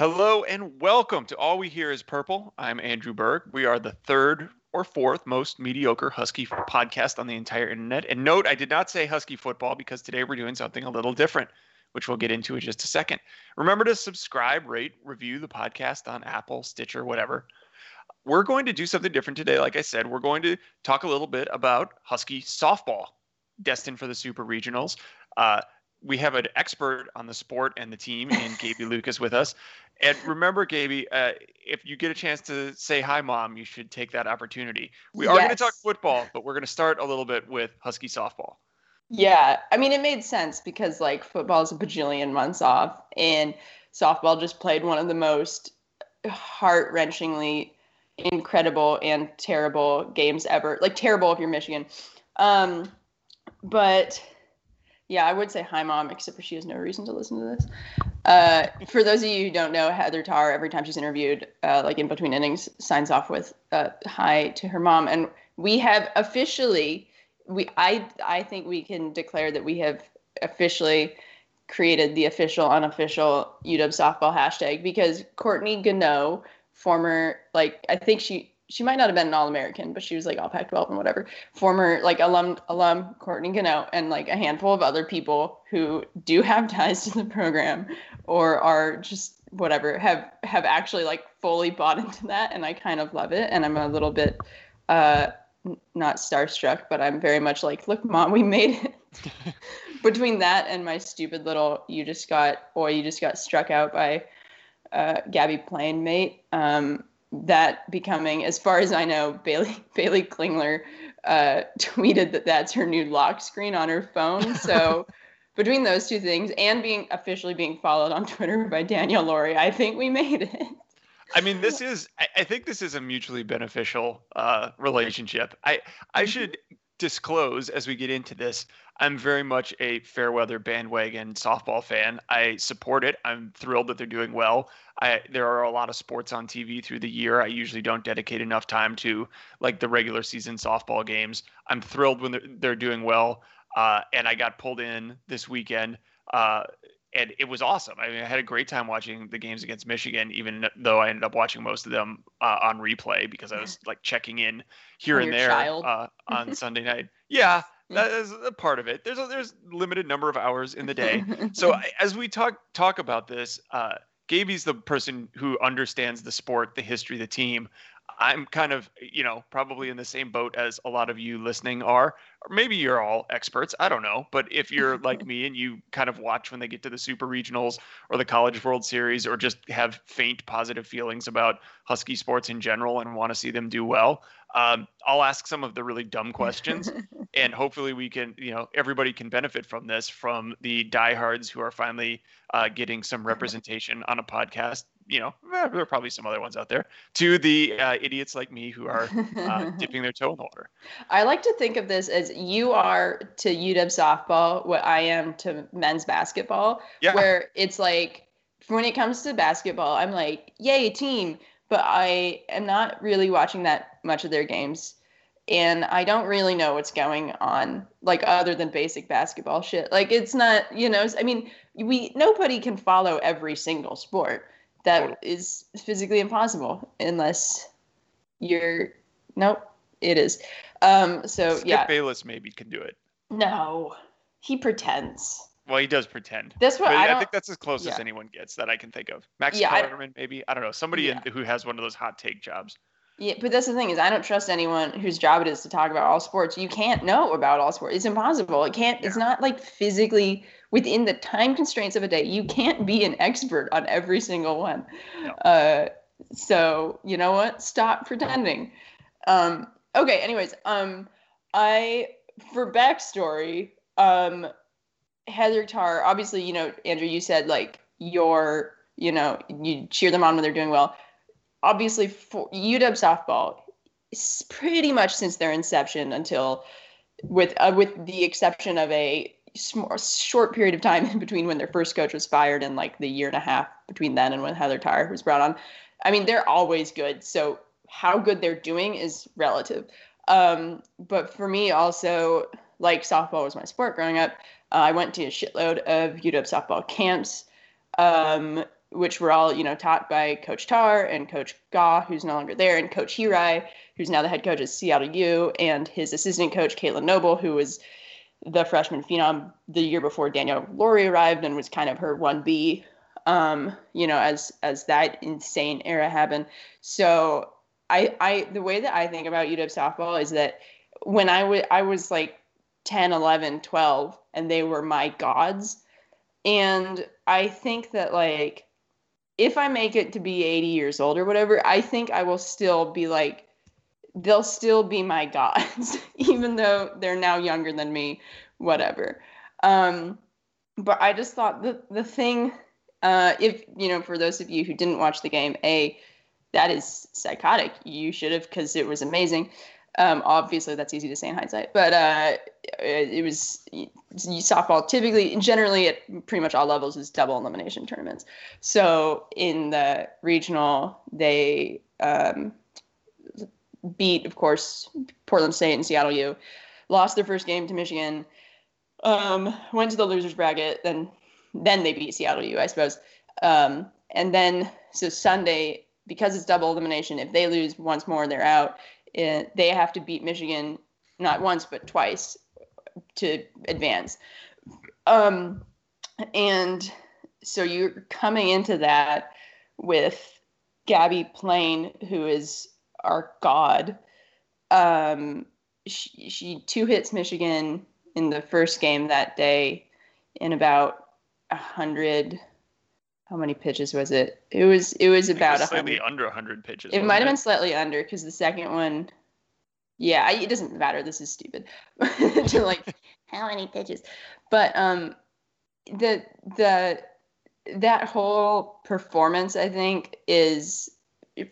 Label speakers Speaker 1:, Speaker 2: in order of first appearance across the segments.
Speaker 1: Hello and welcome to All We Hear is Purple. I'm Andrew Berg. We are the third or fourth most mediocre Husky podcast on the entire internet. And note, I did not say Husky football because today we're doing something a little different, which we'll get into in just a second. Remember to subscribe, rate, review the podcast on Apple, Stitcher, whatever. We're going to do something different today. Like I said, we're going to talk a little bit about Husky softball, destined for the Super Regionals. Uh, we have an expert on the sport and the team in Gaby Lucas with us. And remember, Gaby, uh, if you get a chance to say hi, mom, you should take that opportunity. We are going to talk football, but we're going to start a little bit with Husky softball.
Speaker 2: Yeah, I mean, it made sense because like football is a bajillion months off, and softball just played one of the most heart wrenchingly incredible and terrible games ever. Like terrible if you're Michigan. Um, but yeah, I would say hi, mom, except for she has no reason to listen to this. Uh, for those of you who don't know, Heather Tarr, every time she's interviewed, uh, like in between innings, signs off with uh, hi to her mom. And we have officially, we I I think we can declare that we have officially created the official, unofficial UW softball hashtag because Courtney Gano, former like I think she she might not have been an all-American, but she was like all Pac-12 and whatever. Former like alum alum Courtney Gano and like a handful of other people who do have ties to the program or are just whatever have have actually like fully bought into that, and I kind of love it. And I'm a little bit uh, not starstruck, but I'm very much like, look, mom, we made it. Between that and my stupid little, you just got boy, you just got struck out by uh, Gabbie Plain mate. Um, that becoming, as far as I know, Bailey Baylee Klingler uh, tweeted that that's her new lock screen on her phone. So between those two things and being officially being followed on Twitter by Danielle Lawrie, I think we made it.
Speaker 1: I mean, this is. I think this is a mutually beneficial uh, relationship. I I mm-hmm. should disclose as we get into this. I'm very much a Fairweather bandwagon softball fan. I support it. I'm thrilled that they're doing well. I, there are a lot of sports on TV through the year. I usually don't dedicate enough time to like the regular season softball games. I'm thrilled when they're, they're doing well. Uh, and I got pulled in this weekend. Uh, and it was awesome. I mean, I had a great time watching the games against Michigan, even though I ended up watching most of them uh, on replay because I was like checking in here and there uh, on Sunday night. Yeah, that is a part of it. There's a, there's limited number of hours in the day. So as we talk talk about this, uh, Gaby's the person who understands the sport, the history, the team. I'm kind of, you know, probably in the same boat as a lot of you listening are. Or maybe you're all experts. I don't know. But if you're like me and you kind of watch when they get to the super regionals or the College World Series or just have faint positive feelings about Husky sports in general and want to see them do well, um, I'll ask some of the really dumb questions, and hopefully we can, you know, everybody can benefit from this. From the diehards who are finally uh, getting some representation on a podcast you know, eh, there are probably some other ones out there, to the uh, idiots like me who are uh, dipping their toe in the water.
Speaker 2: I like to think of this as you are to UW softball what I am to men's basketball, yeah. where it's like when it comes to basketball, I'm like, yay, team. But I am not really watching that much of their games. And I don't really know what's going on, like other than basic basketball shit. Like it's not, you know, I mean, we nobody can follow every single sport that is physically impossible unless you're nope it is. Um so
Speaker 1: Skip
Speaker 2: yeah.
Speaker 1: Bayless maybe can do it.
Speaker 2: No he pretends.
Speaker 1: Well he does pretend.
Speaker 2: That's what I,
Speaker 1: I, think that's as close yeah. as anyone gets that i can think of. Max yeah, Kellerman, maybe? I don't know. Somebody yeah. in, who has one of those hot take jobs
Speaker 2: yeah, but that's the thing is I don't trust anyone whose job it is to talk about all sports. You can't know about all sports. It's impossible. It can't. Yeah. It's not like physically within the time constraints of a day. You can't be an expert on every single one. No. Uh, so you know what? Stop pretending. Um, okay. Anyways, um, I for backstory, um, Heather Tarr, Obviously, you know, Andrew, you said like your, you know, you cheer them on when they're doing well obviously for UW softball, pretty much since their inception until with uh, with the exception of a short period of time in between when their first coach was fired and like the year and a half between then and when Heather Tarr was brought on. I mean, they're always good. So how good they're doing is relative. Um, but for me, also, like softball was my sport growing up, uh, I went to a shitload of UW softball camps. Um, which were all you know taught by Coach Tarr and Coach Gaw, who's no longer there, and Coach Hirai, who's now the head coach at Seattle U, and his assistant coach Caitlin Noble, who was the freshman phenom the year before Danielle Lawrie arrived and was kind of her one B, um, you know, as as that insane era happened. So I I the way that I think about UW softball is that when I was I was like 10, 11, 12, and they were my gods. And I think that like if I make it to be 80 years old or whatever, I think I will still be like they'll still be my gods, even though they're now younger than me, whatever. Um, but I just thought the the thing, uh, if you know, for those of you who didn't watch the game, a that is psychotic. You should have because it was amazing. Um, obviously, that's easy to say in hindsight, but uh, it was softball. Typically, generally, at pretty much all levels, is double elimination tournaments. So in the regional, they um, beat, of course, Portland State and Seattle U. Lost their first game to Michigan. Um, went to the losers bracket. Then, then they beat Seattle U, I suppose. Um, and then so Sunday, because it's double elimination, if they lose once more, they're out. They have to beat Michigan not once but twice to advance. Um, and so you're coming into that with Gabbie Plain, who is our god. Um, she, she two hits Michigan in the first game that day in about a hundred. How many pitches was it? It was it was about
Speaker 1: it was slightly under hundred pitches.
Speaker 2: It might have been slightly under because the second one, yeah, I, it doesn't matter. This is stupid. to like how many pitches, but um, the the that whole performance I think is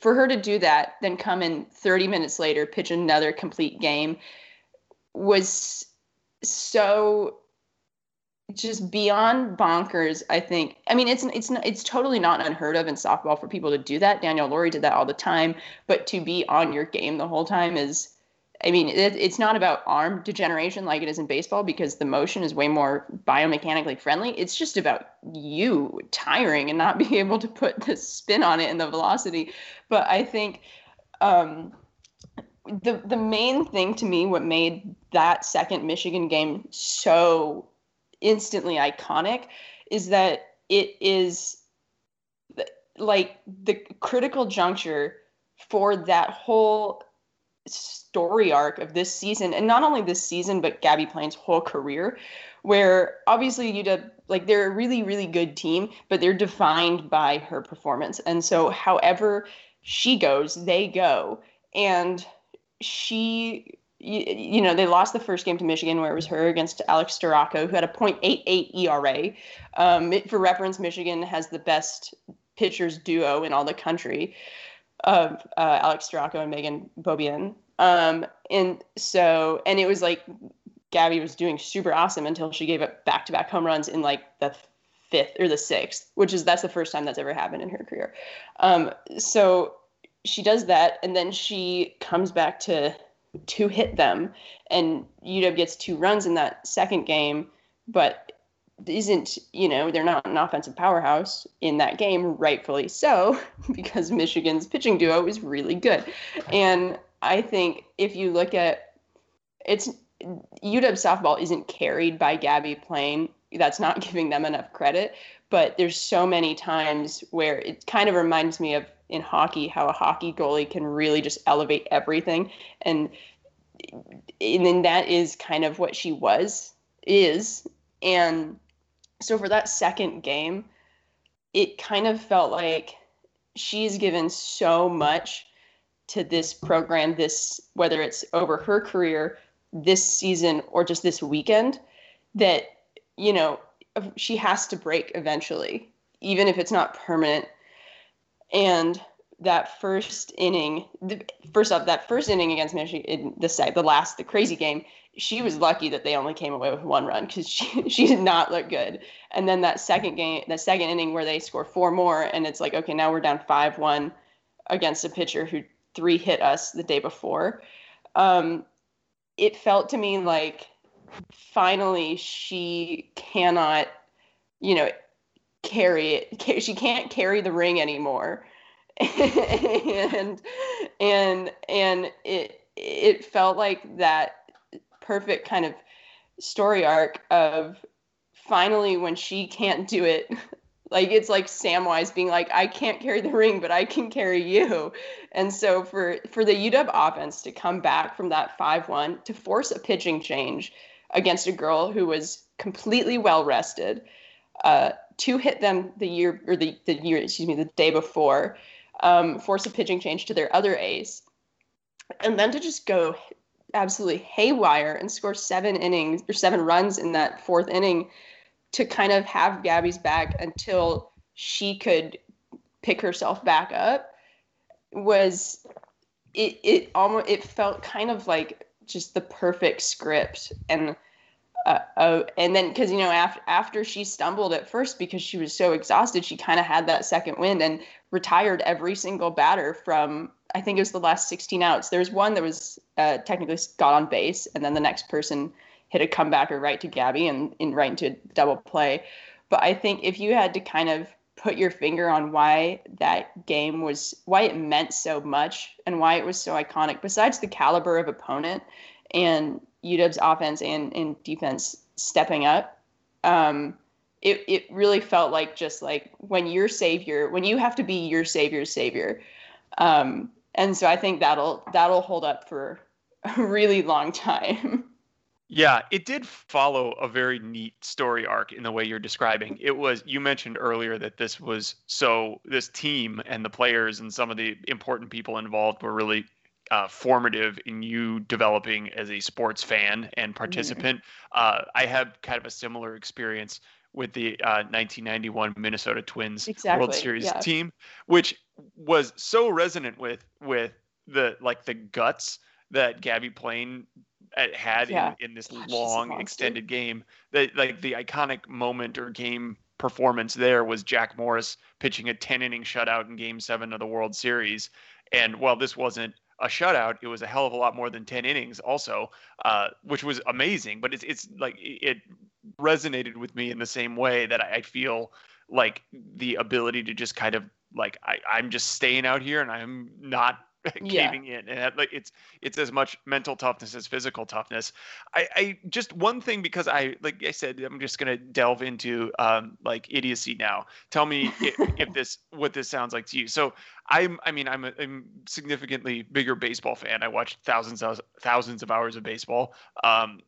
Speaker 2: for her to do that, then come in 30 minutes later, pitch another complete game was so just beyond bonkers i think i mean it's it's it's totally not unheard of in softball for people to do that Danielle Lawrie did that all the time but to be on your game the whole time is I mean, it, it's not about arm degeneration like it is in baseball because the motion is way more biomechanically friendly. It's just about you tiring and not being able to put the spin on it and the velocity. But I think um, the the main thing to me, what made that second Michigan game so instantly iconic, is that it is like the critical juncture for that whole story arc of this season, and not only this season, but Gabbie Plain's whole career, where obviously UW like they're a really really good team, but they're defined by her performance, and so however she goes, they go, and she. You, you know, they lost the first game to Michigan, where it was her against Alex Storako, who had a .88 ERA. Um, for reference, Michigan has the best pitchers duo in all the country of uh, Alex Storako and Megan Beaubien. Um, and so, and it was like Gabby was doing super awesome until she gave up back to back home runs in like the fifth or the sixth, which is that's the first time that's ever happened in her career. Um, so she does that, and then she comes back to to hit them, and UW gets two runs in that second game, but isn't you know they're not an offensive powerhouse in that game rightfully so because michigan's pitching duo is really good and i think if you look at it's uw softball isn't carried by Gabbie Plain. that's not giving them enough credit but there's so many times where it kind of reminds me of in hockey how a hockey goalie can really just elevate everything. And and then that is kind of what she was is. And so for that second game, it kind of felt like she's given so much to this program this whether it's over her career this season or just this weekend that you know she has to break eventually even if it's not permanent and that first inning the, first off that first inning against michigan the side the last the crazy game she was lucky that they only came away with one run because she, she did not look good. And then that second game, the second inning where they score four more, and it's like, okay, now we're down 5 1 against a pitcher who three hit us the day before. Um, it felt to me like finally she cannot, you know, carry it. She can't carry the ring anymore. and and and it it felt like that perfect kind of story arc of finally when she can't do it like it's like Samwise being like, I can't carry the ring, but I can carry you. And so for for the UW offense to come back from that five one to force a pitching change against a girl who was completely well rested, uh, to hit them the year or the the year excuse me the day before, um, force a pitching change to their other ace, and then to just go absolutely haywire and score seven innings or seven runs in that fourth inning to kind of have Gabby's back until she could pick herself back up was it it almost it felt kind of like just the perfect script. And uh, uh and then because you know after after she stumbled at first because she was so exhausted she kind of had that second wind and retired every single batter from I think it was the last 16 outs. There was one that was uh, technically got on base, and then the next person hit a comebacker right to Gabby and, and right into double play. But I think if you had to kind of put your finger on why that game was why it meant so much and why it was so iconic, besides the caliber of opponent and UW's offense and, and defense stepping up, um, it, it really felt like just like when your savior, when you have to be your savior's savior. Um, and so I think that'll that'll hold up for a really long time.
Speaker 1: Yeah, it did follow a very neat story arc in the way you're describing. It was you mentioned earlier that this was so this team and the players and some of the important people involved were really uh, formative in you developing as a sports fan and participant. Uh, I have kind of a similar experience with the uh, 1991 Minnesota Twins exactly, World Series yeah. team, which was so resonant with with the like the guts that Gabbie Plain had yeah. in, in this Gosh, long extended game. That like the iconic moment or game performance there was Jack Morris pitching a 10 inning shutout in game seven of the World Series. And while this wasn't a shutout, it was a hell of a lot more than 10 innings also, uh, which was amazing. But it's, it's like it resonated with me in the same way that I feel like the ability to just kind of like I, I'm just staying out here and I'm not caving yeah. in and like it's it's as much mental toughness as physical toughness. I, I just one thing because i like i said i'm just gonna delve into um like idiocy now. Tell me if, if this what this sounds like to you. So i'm i mean i'm a I'm significantly bigger baseball fan. I watched thousands of thousands of hours of baseball. Um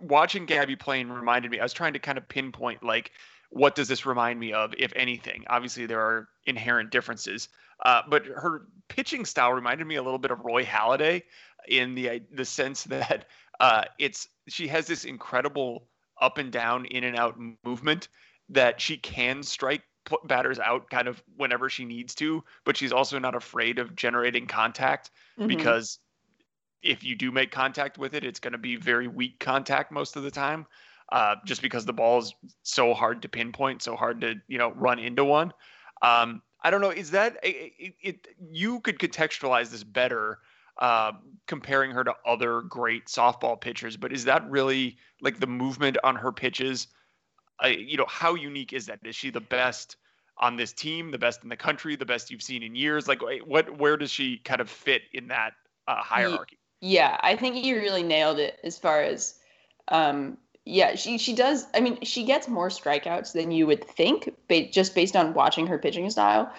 Speaker 1: watching Gabbie Plain reminded me i was trying to kind of pinpoint like what does this remind me of if anything? Obviously there are inherent differences uh, but her pitching style reminded me a little bit of Roy Halladay in the the sense that uh, it's she has this incredible up and down, in and out movement that she can strike batters out kind of whenever she needs to, but she's also not afraid of generating contact mm-hmm. because if you do make contact with it, it's going to be very weak contact most of the time, uh, just because the ball is so hard to pinpoint, so hard to you know run into one. Um, I don't know. Is that it, it you could contextualize this better, uh, comparing her to other great softball pitchers? But is that really like the movement on her pitches? Uh, you know, how unique is that? Is she the best on this team, the best in the country, the best you've seen in years? Like, what, where does she kind of fit in that uh, hierarchy?
Speaker 2: Yeah, I think you really nailed it as far as um, yeah, she she does. I mean, she gets more strikeouts than you would think, ba- just based on watching her pitching style.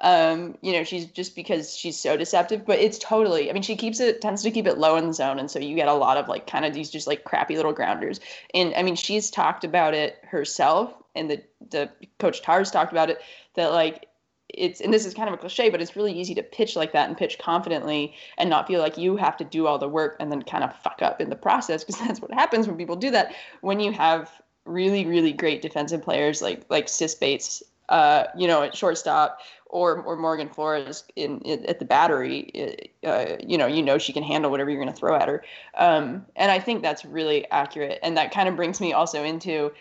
Speaker 2: Um, you know, she's just because she's so deceptive, but it's totally. I mean, she keeps it tends to keep it low in the zone, and so you get a lot of like kind of these just like crappy little grounders. And I mean, she's talked about it herself, and the the coach Tarr's talked about it that like it's and this is kind of a cliche, but it's really easy to pitch like that and pitch confidently and not feel like you have to do all the work and then kind of fuck up in the process because that's what happens when people do that. When you have really really great defensive players like like Sis Bates, uh, you know, at shortstop or or Morganne Flores in, in at the battery, uh, you know, you know she can handle whatever you're going to throw at her. Um, and I think that's really accurate, and that kind of brings me also into.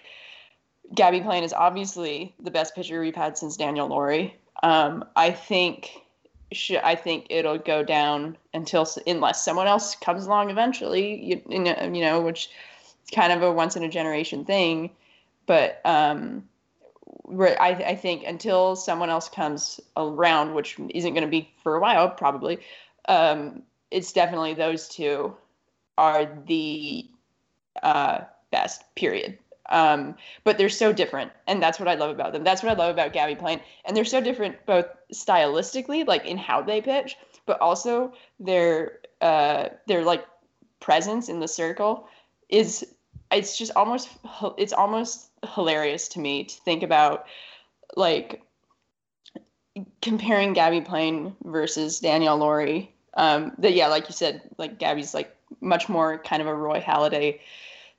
Speaker 2: Gabbie Plain is obviously the best pitcher we've had since Daniel Lawrie. Um, I think I think it'll go down until unless someone else comes along eventually. You, know, you know, which is kind of a once in a generation thing. But um, I, I think until someone else comes around, which isn't going to be for a while, probably, um, it's definitely those two are the uh, best. Period. Um, but they're so different, and that's what I love about them. That's what I love about Gabbie Plain, and they're so different both stylistically, like in how they pitch, but also their uh, their like presence in the circle is it's just almost it's almost hilarious to me to think about like comparing Gabbie Plain versus Danielle Lawrie. Um, that yeah, like you said, like Gabby's like much more kind of a Roy Halladay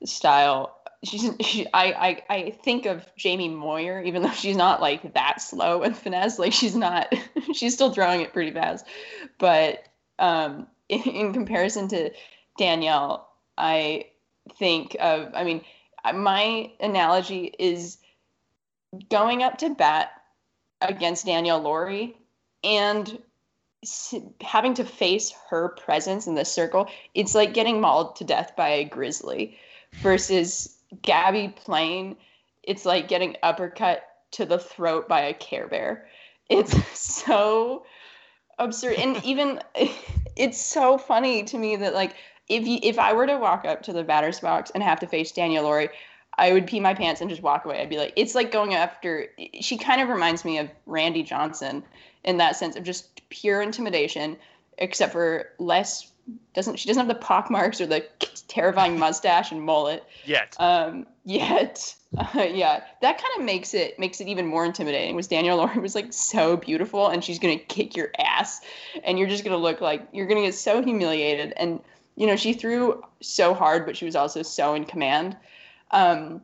Speaker 2: style. She's she, I, I I think of Jamie Moyer, even though she's not like that slow and finesse. Like she's not, she's still throwing it pretty fast. But um, in, in comparison to Danielle, I think of. I mean, my analogy is going up to bat against Danielle Lawrie and having to face her presence in the circle, it's like getting mauled to death by a grizzly versus Gabbie Plain. It's like getting uppercut to the throat by a Care Bear. It's so absurd. And even it's so funny to me that like if you if I were to walk up to the batter's box and have to face Danielle Lawrie, I would pee my pants and just walk away. I'd be like, it's like going after. She kind of reminds me of Randy Johnson in that sense of just pure intimidation, except for less. Doesn't she doesn't have the pock marks or the terrifying mustache and mullet
Speaker 1: yet?
Speaker 2: Um, yet, uh, yeah, that kind of makes it makes it even more intimidating. Was Danielle Lawrie was like so beautiful, and she's gonna kick your ass, and you're just gonna look like you're gonna get so humiliated. And you know, she threw so hard, but she was also so in command. Um,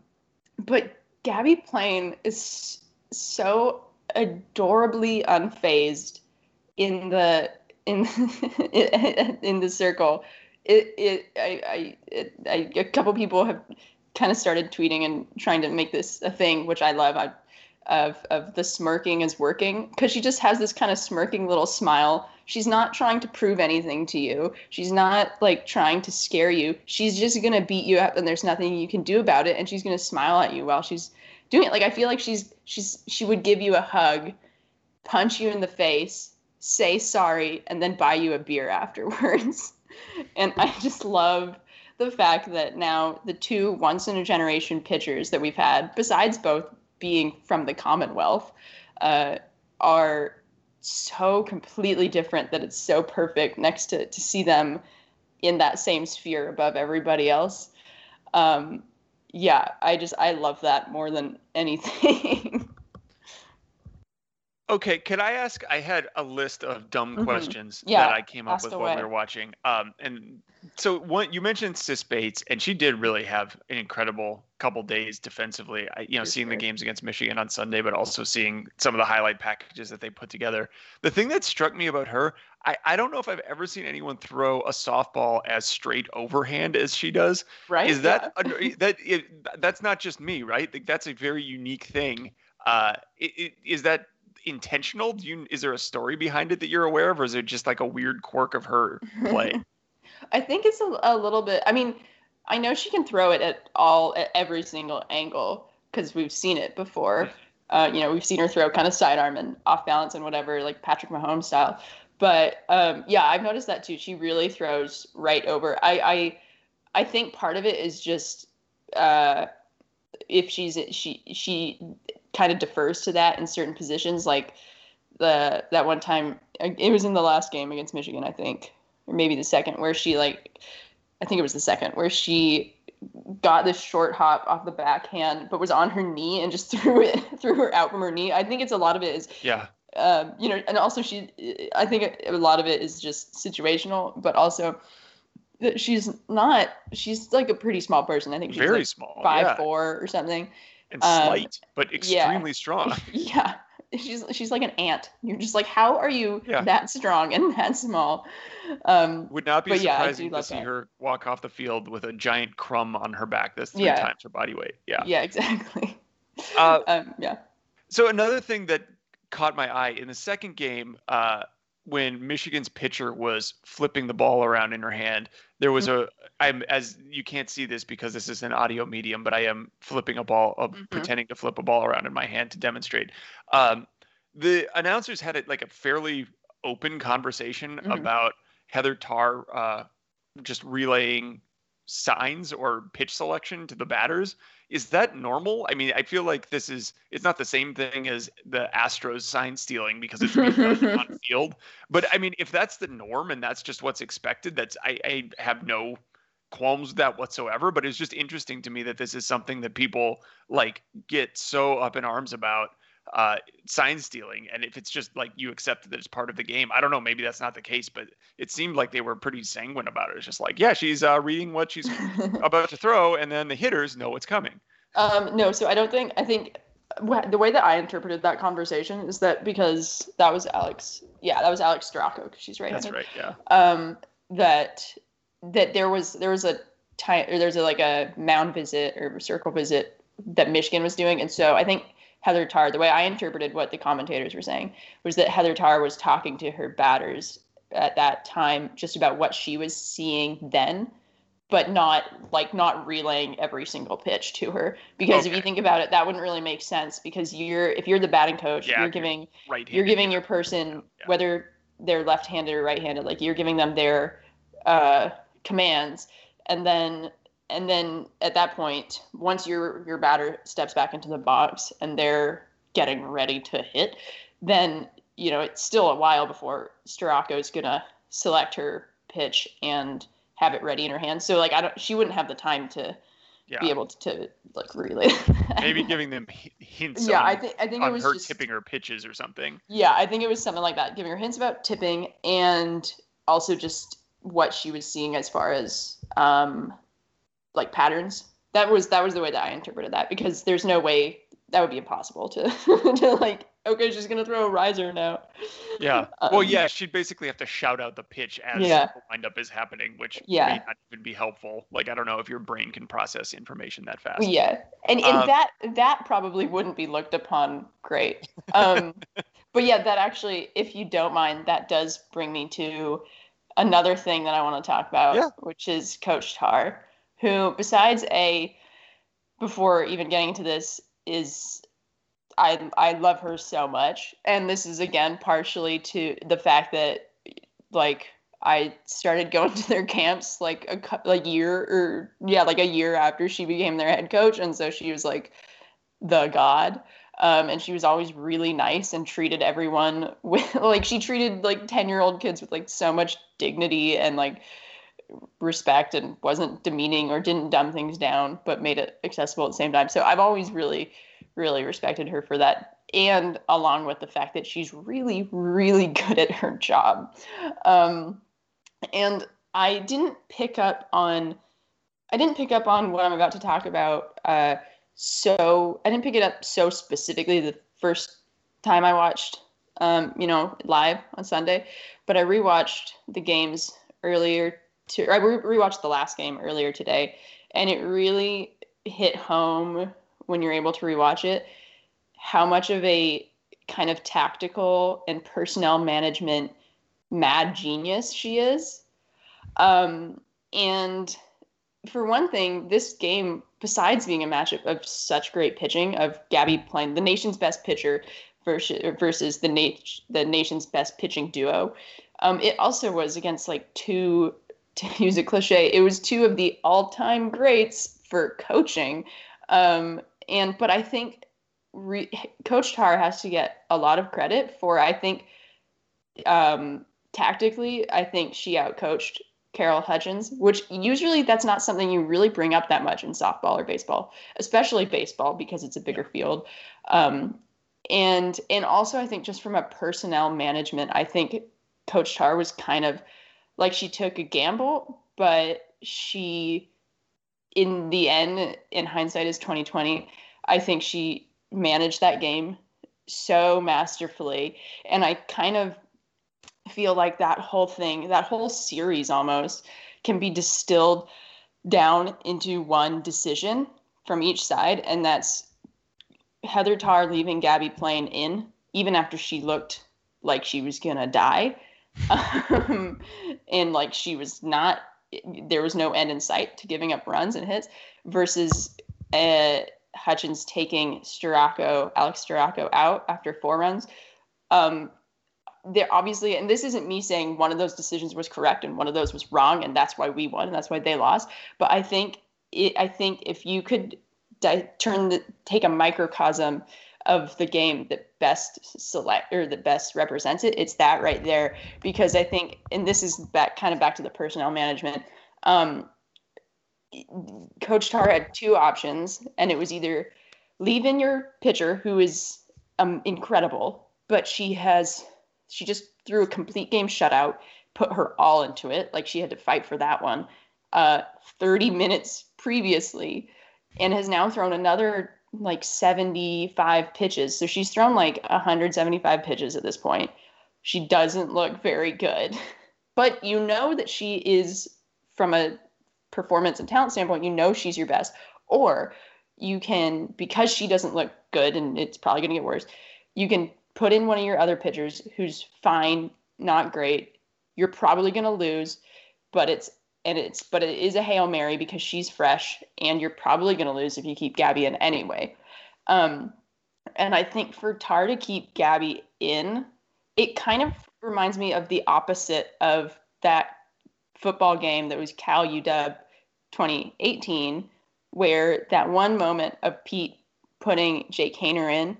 Speaker 2: but Gabbie Plain is so adorably unfazed in the in in the circle. It it I I, it, I a couple people have kind of started tweeting and trying to make this a thing, which I love. I of of the smirking is working because she just has this kind of smirking little smile. She's not trying to prove anything to you. She's not like trying to scare you. She's just gonna beat you up, and there's nothing you can do about it. And she's gonna smile at you while she's doing it. Like I feel like she's she's she would give you a hug, punch you in the face, say sorry, and then buy you a beer afterwards. and I just love the fact that now the two once in a generation pitchers that we've had, besides both being from the Commonwealth uh, are so completely different that it's so perfect next to to see them in that same sphere above everybody else. Um, yeah, I just I love that more than anything.
Speaker 1: Okay, could I ask? I had a list of dumb mm-hmm. questions yeah, that I came up with away. while we were watching. Um, and so one you mentioned Sis Bates, and she did really have an incredible couple days defensively. I, you know, For seeing sure. the games against Michigan on Sunday, but also seeing some of the highlight packages that they put together. The thing that struck me about her, I, I don't know if I've ever seen anyone throw a softball as straight overhand as she does.
Speaker 2: Right?
Speaker 1: Is that yeah. that it, that's not just me, right? Like, that's a very unique thing. Uh, it, it, is that intentional? Do you is there a story behind it that you're aware of, or is it just like a weird quirk of her play?
Speaker 2: I think it's a, a little bit. I mean, I know she can throw it at all at every single angle because we've seen it before. Uh, you know, we've seen her throw kind of sidearm and off balance and whatever, like Patrick Mahomes style. But um, yeah, I've noticed that too. She really throws right over. I I, I think part of it is just uh, if she's she she kind of defers to that in certain positions, like the that one time it was in the last game against Michigan, I think, or maybe the second, where she like I think it was the second, where she got this short hop off the backhand, but was on her knee and just threw it threw her out from her knee. I think it's a lot of it is
Speaker 1: yeah.
Speaker 2: Um, you know, and also she, I think a lot of it is just situational, but also that she's not. She's like a pretty small person. I think she's
Speaker 1: very
Speaker 2: like
Speaker 1: small,
Speaker 2: five
Speaker 1: yeah.
Speaker 2: four or something,
Speaker 1: and um, slight, but extremely
Speaker 2: yeah.
Speaker 1: strong.
Speaker 2: Yeah, she's she's like an ant. You're just like, how are you
Speaker 1: yeah.
Speaker 2: that strong and that small? Um,
Speaker 1: Would not be surprising yeah, to see that. her walk off the field with a giant crumb on her back that's three times her body weight. Yeah.
Speaker 2: Yeah, exactly. Uh, um, yeah.
Speaker 1: So another thing that caught my eye in the second game, uh, when Michigan's pitcher was flipping the ball around in her hand, there was a I'm as you can't see this because this is an audio medium, but I am flipping a ball, uh,
Speaker 2: Mhm.
Speaker 1: pretending to flip a ball around in my hand to demonstrate. Um, the announcers had it like a fairly open conversation
Speaker 2: Mhm.
Speaker 1: about Heather Tarr uh, just relaying signs or pitch selection to the batters. Is that normal? I mean, I feel like this is it's not the same thing as the Astros sign stealing because it's on field. But I mean, if that's the norm and that's just what's expected, that's I, I have no qualms with that whatsoever. But it's just interesting to me that this is something that people like get so up in arms about uh, sign stealing. And if it's just like you accept that it's part of the game, I don't know, maybe that's not the case, but it seemed like they were pretty sanguine about it. It's just like, yeah, she's uh, reading what she's about to throw, and then the hitters know what's coming.
Speaker 2: Um, no, so I don't think I think the way that I interpreted that conversation is that because that was Alex, yeah, that was Alex Storako because she's right.
Speaker 1: That's right. Yeah.
Speaker 2: Um, that that there was there was a time or there's a like a mound visit or circle visit that Michigan was doing, and so I think Heather Tarr, the way I interpreted what the commentators were saying was that Heather Tarr was talking to her batters at that time just about what she was seeing then but not like not relaying every single pitch to her because if you think about it that wouldn't really make sense because you're if you're the batting coach
Speaker 1: Yeah,
Speaker 2: you're
Speaker 1: you're
Speaker 2: giving
Speaker 1: Right.
Speaker 2: you're giving your person
Speaker 1: Yeah.
Speaker 2: whether they're left-handed or right-handed like you're giving them their uh, commands and then and then at that point once your your batter steps back into the box and they're getting ready to hit then you know it's still a while before Storako's gonna select her pitch and have it ready in her hand so like i don't she wouldn't have the time to
Speaker 1: yeah.
Speaker 2: be able to, to like relay
Speaker 1: Maybe giving them hi- hints.
Speaker 2: yeah
Speaker 1: on,
Speaker 2: i think i think it was
Speaker 1: her
Speaker 2: just
Speaker 1: tipping her pitches or something.
Speaker 2: Yeah, I think it was something like that, giving her hints about tipping and also just what she was seeing as far as um like patterns. That was that was the way that I interpreted that because there's no way that would be impossible to to like okay, she's gonna throw a riser now.
Speaker 1: Yeah. well,
Speaker 2: Um,
Speaker 1: yeah, she'd basically have to shout out the pitch as
Speaker 2: Yeah.
Speaker 1: the windup is happening, which
Speaker 2: Yeah.
Speaker 1: may not even be helpful. Like I don't know if your brain can process information that fast.
Speaker 2: Yeah, and and
Speaker 1: Um,
Speaker 2: that that probably wouldn't be looked upon great. Um, but yeah, that actually, if you don't mind, that does bring me to another thing that I want to talk about,
Speaker 1: Yeah.
Speaker 2: which is Coach Tarr, who, besides a, before even getting into this, is I I love her so much, and this is again partially to the fact that like I started going to their camps like a like year or yeah like a year after she became their head coach, and so she was like the god. Um, and she was always really nice and treated everyone with like she treated like 10 year old kids with like so much dignity and like respect and wasn't demeaning or didn't dumb things down but made it accessible at the same time. So i've always really really respected her for that. And along with the fact that she's really really good at her job. Um, and i didn't pick up on i didn't pick up on what i'm about to talk about uh, so i didn't pick it up so specifically the first time i watched um, you know live on sunday but i rewatched the games earlier to I re- rewatched the last game earlier today, and it really hit home when you're able to rewatch it how much of a kind of tactical and personnel management mad genius she is. Um, and for one thing, this game, besides being a matchup of such great pitching, of Gabby playing the nation's best pitcher versus versus the nat- the nation's best pitching duo, um, it also was against like two to use a cliche, it was two of the all-time greats for coaching. Um, and but I think re- Coach Tarr has to get a lot of credit for. I think um, tactically, I think she outcoached Carol Hutchins, which usually that's not something you really bring up that much in softball or baseball, especially baseball because it's a bigger field. Um, and and also I think just from a personnel management, I think Coach Tarr was kind of like she took a gamble, but she in the end, in hindsight is 2020, I think she managed that game so masterfully. And I kind of feel like that whole thing, that whole series almost can be distilled down into one decision from each side. And that's Heather Tarr leaving Gabbie Plain in, even after she looked like she was going to die. Um, and like she was not there was no end in sight to giving up runs and hits versus uh, Hutchins taking Storako, Alex Storako out after four runs. Um, there obviously, and this isn't me saying one of those decisions was correct and one of those was wrong, and that's why we won and that's why they lost. But I think it, I think if you could di- turn the take a microcosm of the game that best select or that best represents it, it's that right there. Because I think, and this is back kind of back to the personnel management. Um, Coach Tarr had two options, and it was either leave in your pitcher who is um, incredible, but she has she just threw a complete game shutout, put her all into it, like she had to fight for that one. Uh, 30 minutes previously, and has now thrown another like 75 pitches. So she's thrown like 175 pitches at this point. She doesn't look very good. But you know that she is from a performance and talent standpoint, you know she's your best. Or you can because she doesn't look good and it's probably going to get worse, you can put in one of your other pitchers who's fine, not great. You're probably going to lose, but it's and it's but it is a hail mary because she's fresh and you're probably going to lose if you keep gabby in anyway. Um, and i think for Tarr to keep gabby in it kind of reminds me of the opposite of that football game that was cal uw 2018 where that one moment of pete putting jake haener in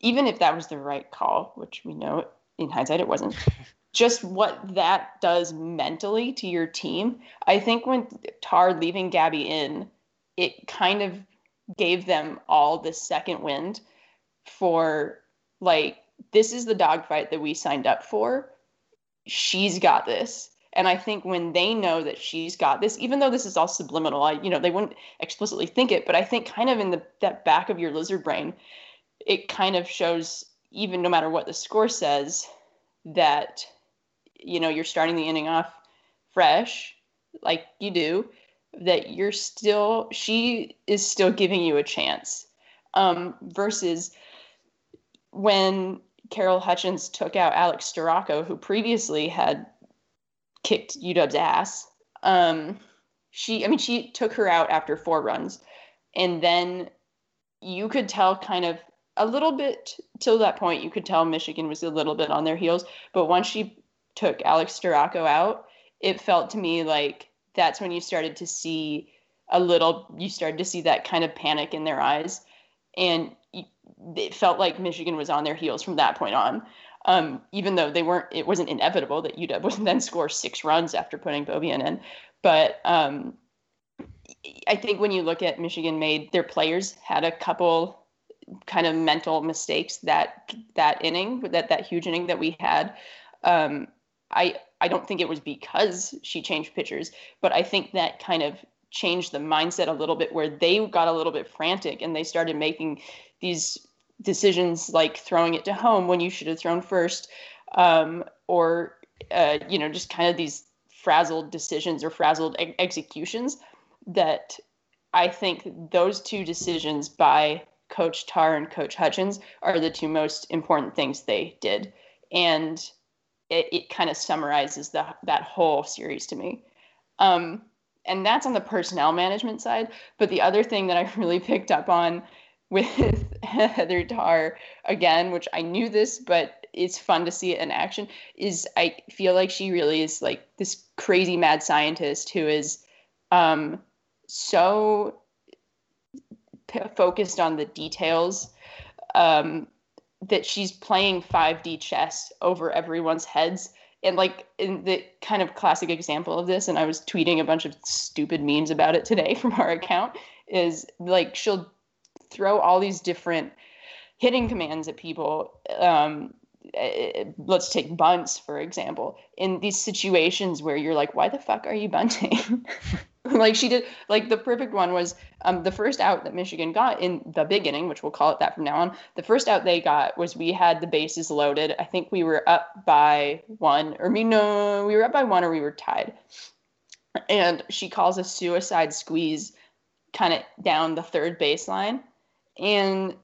Speaker 2: even if that was the right call which we know in hindsight it wasn't just what that does mentally to your team. I think when Tarr leaving Gabby in, it kind of gave them all the second wind for like this is the dogfight that we signed up for. She's got this. And I think when they know that she's got this, even though this is all subliminal, I, you know, they wouldn't explicitly think it, but I think kind of in the that back of your lizard brain, it kind of shows, even no matter what the score says, that you know you're starting the inning off fresh like you do that you're still she is still giving you a chance um, versus when Carol Hutchins took out Alex Storako, who previously had kicked UW's ass. Um, she, I mean, she took her out after four runs, and then you could tell kind of a little bit till that point. You could tell Michigan was a little bit on their heels, but once she took Alex Storako out, it felt to me like that's when you started to see a little, you started to see that kind of panic in their eyes. And it felt like Michigan was on their heels from that point on. Um, even though they weren't, it wasn't inevitable that UW would then score six runs after putting Beaubien in. But um, I think when you look at Michigan made their players had a couple kind of mental mistakes that that inning that that huge inning that we had um, I I don't think it was because she changed pitchers, but I think that kind of changed the mindset a little bit where they got a little bit frantic and they started making these decisions like throwing it to home when you should have thrown first, um, or uh, you know just kind of these frazzled decisions or frazzled executions that I think those two decisions by Coach Tarr and Coach Hutchins are the two most important things they did. And it, it kind of summarizes the, that whole series to me. Um, and that's on the personnel management side. But the other thing that I really picked up on with Heather Tarr, again, which I knew this, but it's fun to see it in action, is I feel like she really is like this crazy mad scientist who is um, so p- focused on the details um, that she's playing 5D chess over everyone's heads. And like in the kind of classic example of this, and I was tweeting a bunch of stupid memes about it today from our account, is like she'll throw all these different hitting commands at people. Um, eh, let's take bunts for example. In these situations where you're like, why the fuck are you bunting? like she did like the perfect one was um, the first out that michigan got in the beginning which we'll call it that from now on the first out they got was we had the bases loaded i think we were up by one or me no we were up by one or we were tied and she calls a suicide squeeze kind of down the third baseline and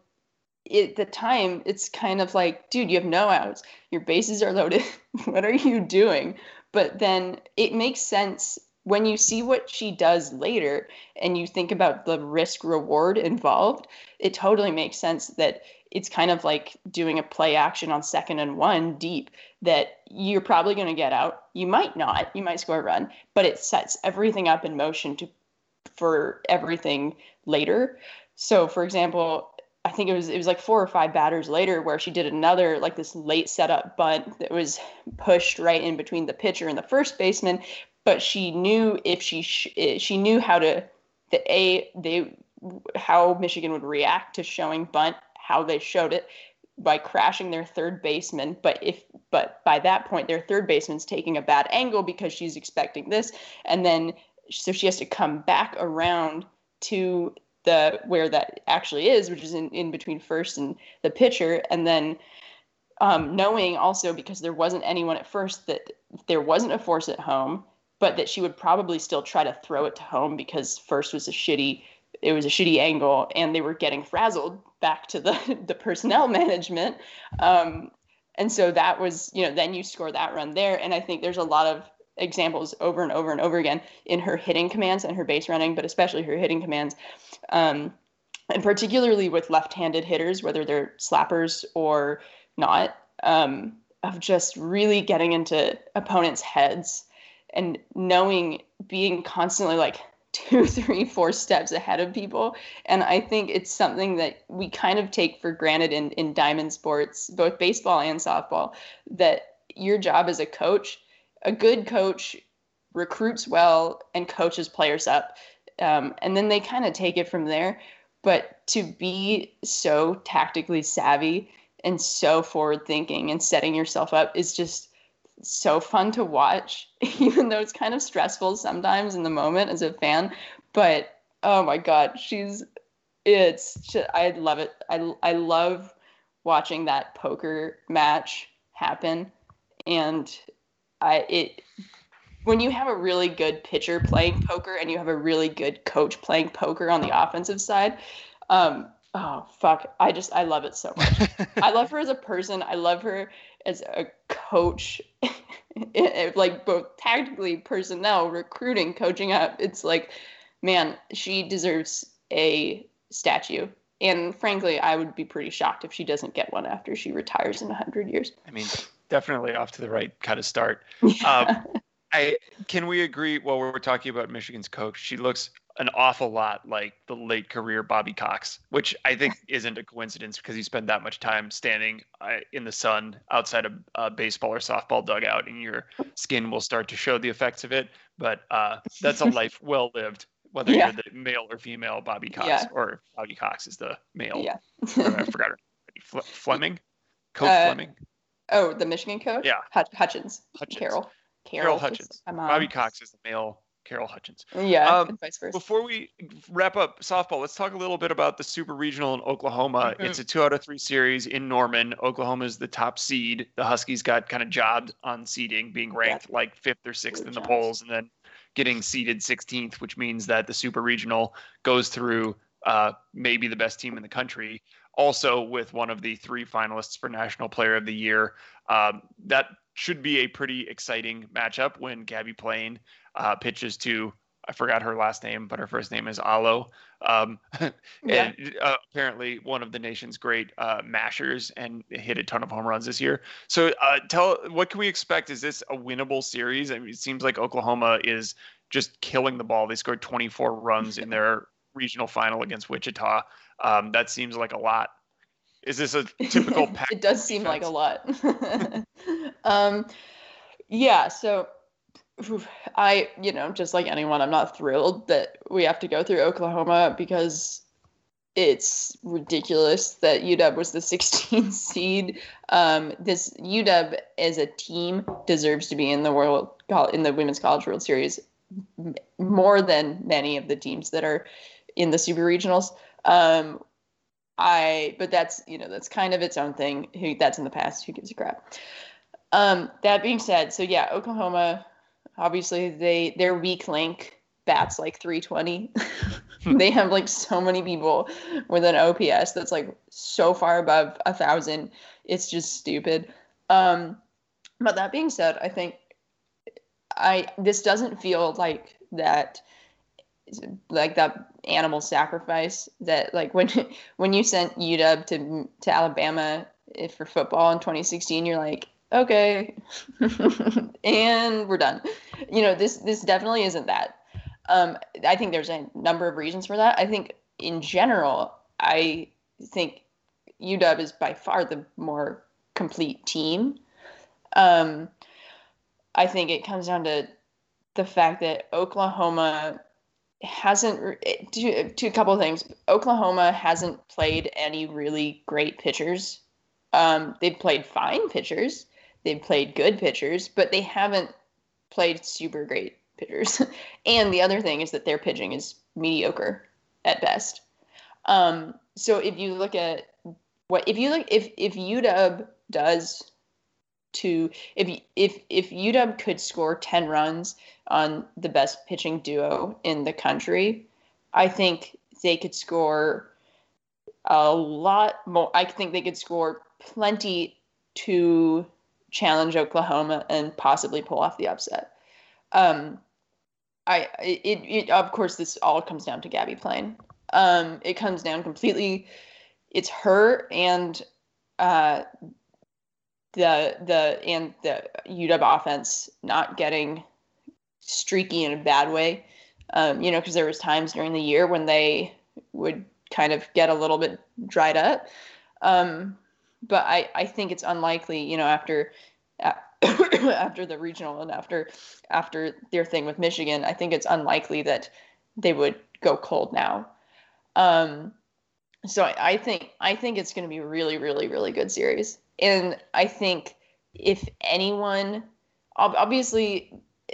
Speaker 2: at the time, it's kind of like, dude, you have no outs. Your bases are loaded. what are you doing? But then it makes sense when you see what she does later and you think about the risk reward involved. It totally makes sense that it's kind of like doing a play action on second and one deep that you're probably going to get out. You might not. You might score a run, but it sets everything up in motion to for everything later. So, for example, I think it was it was like four or five batters later where she did another like this late setup bunt that was pushed right in between the pitcher and the first baseman, but she knew if she sh- eh, she knew how to the a they how Michigan would react to showing bunt, how they showed it by crashing their third baseman, but if but by that point their third baseman's taking a bad angle because she's expecting this. And then so she has to come back around to the where that actually is, which is in, in between first and the pitcher, and then um, knowing also because there wasn't anyone at first that there wasn't a force at home, but that she would probably still try to throw it to home because first was a shitty it was a shitty angle and they were getting frazzled back to the the personnel management. Um, and so that was you know then you score that run there. And i think there's a lot of examples over and over and over again in her hitting commands and her base running, but especially her hitting commands. Um, and particularly with left-handed hitters, whether they're slappers or not, um, of just really getting into opponents' heads and knowing, being constantly like two, three, four steps ahead of people. And I think it's something that we kind of take for granted in, in diamond sports, both baseball and softball, that your job as a coach a good coach recruits well and coaches players up. Um, and then they kind of take it from there. But to be so tactically savvy and so forward thinking and setting yourself up is just so fun to watch, even though it's kind of stressful sometimes in the moment as a fan. But oh my God, she's, it's, just, I love it. I, I love watching that poker match happen. And I it when you have a really good pitcher playing poker and you have a really good coach playing poker on the offensive side, um, oh fuck, I just I love it so much. I love her as a person. I love her as a coach, like both tactically, personnel, recruiting, coaching up. It's like, man, she deserves a statue. And frankly, I would be pretty shocked if she doesn't get one after she retires in 100 years.
Speaker 1: I mean, definitely off to the right kind of start. Yeah. Um, I can we agree while we're talking about Michigan's coach, she looks an awful lot like the late career Bobby Cox, which I think isn't a coincidence because you spend that much time standing uh, in the sun outside a uh, baseball or softball dugout, and your skin will start to show the effects of it. But uh, that's a life well lived, whether yeah. you're the male or female Bobby Cox, yeah. or Bobby Cox is the male.
Speaker 2: Yeah,
Speaker 1: I forgot her. Fleming, Coach uh, Fleming.
Speaker 2: Oh, the Michigan coach?
Speaker 1: Yeah.
Speaker 2: Hutchins.
Speaker 1: Hutchins.
Speaker 2: Carol.
Speaker 1: Carol, Carol Hutchins. Bobby Cox is the male Carol Hutchins.
Speaker 2: Yeah, um, vice versa.
Speaker 1: Before we wrap up softball, let's talk a little bit about the Super Regional in Oklahoma. Mm-hmm. It's a two out of three series in Norman. Oklahoma is the top seed. The Huskies got kind of jobbed on seeding, being ranked yeah. like fifth or sixth in the polls, and then getting seeded 16th, which means that the Super Regional goes through uh, maybe the best team in the country also with one of the three finalists for National Player of the Year. Um, that should be a pretty exciting matchup when Gabbie Plain uh, pitches to I forgot her last name, but her first name is Alo. Um, yeah. and uh, apparently one of the nation's great uh, mashers and hit a ton of home runs this year. So uh, tell what can we expect? Is this a winnable series? I mean, it seems like Oklahoma is just killing the ball. They scored 24 runs in their regional final against Wichita. Um, that seems like a lot. Is this a typical? Pack?
Speaker 2: it does seem like a lot. um, yeah. So I, you know, just like anyone, I'm not thrilled that we have to go through Oklahoma because it's ridiculous that UW was the 16th seed. Um, this UW as a team deserves to be in the world in the Women's College World Series more than many of the teams that are in the super regionals. Um, I, but that's you know that's kind of its own thing. Who that's in the past. Who gives a crap? Um, that being said, so yeah, Oklahoma, obviously they their weak link bats like 320. they have like so many people with an OPS that's like so far above a thousand. It's just stupid. Um, but that being said, I think I this doesn't feel like that like that animal sacrifice that like when when you sent UW to to Alabama eh, for football in 2016, you're like, okay, and we're done. You know, this this definitely isn't that. Um, I think there's a number of reasons for that. I think in general, I think UW is by far the more complete team. Um, I think it comes down to the fact that Oklahoma hasn't to, to a couple things. Oklahoma hasn't played any really great pitchers. Um, they've played fine pitchers. They've played good pitchers, but they haven't played super great pitchers. and the other thing is that their pitching is mediocre at best. Um, so if you look at what if you look if if UW does to if if if UW could score 10 runs on the best pitching duo in the country, I think they could score a lot more. I think they could score plenty to challenge Oklahoma and possibly pull off the upset. Um, I it, it of course this all comes down to Gabbie Plain. Um, it comes down completely. It's her and uh, the the and the UW offense not getting streaky in a bad way. Um, you know, because there was times during the year when they would kind of get a little bit dried up. Um, but I, I think it's unlikely, you know, after after the regional and after after their thing with Michigan, I think it's unlikely that they would go cold now. Um, so I, I think I think it's going to be really, really, really good series. And I think if anyone, obviously,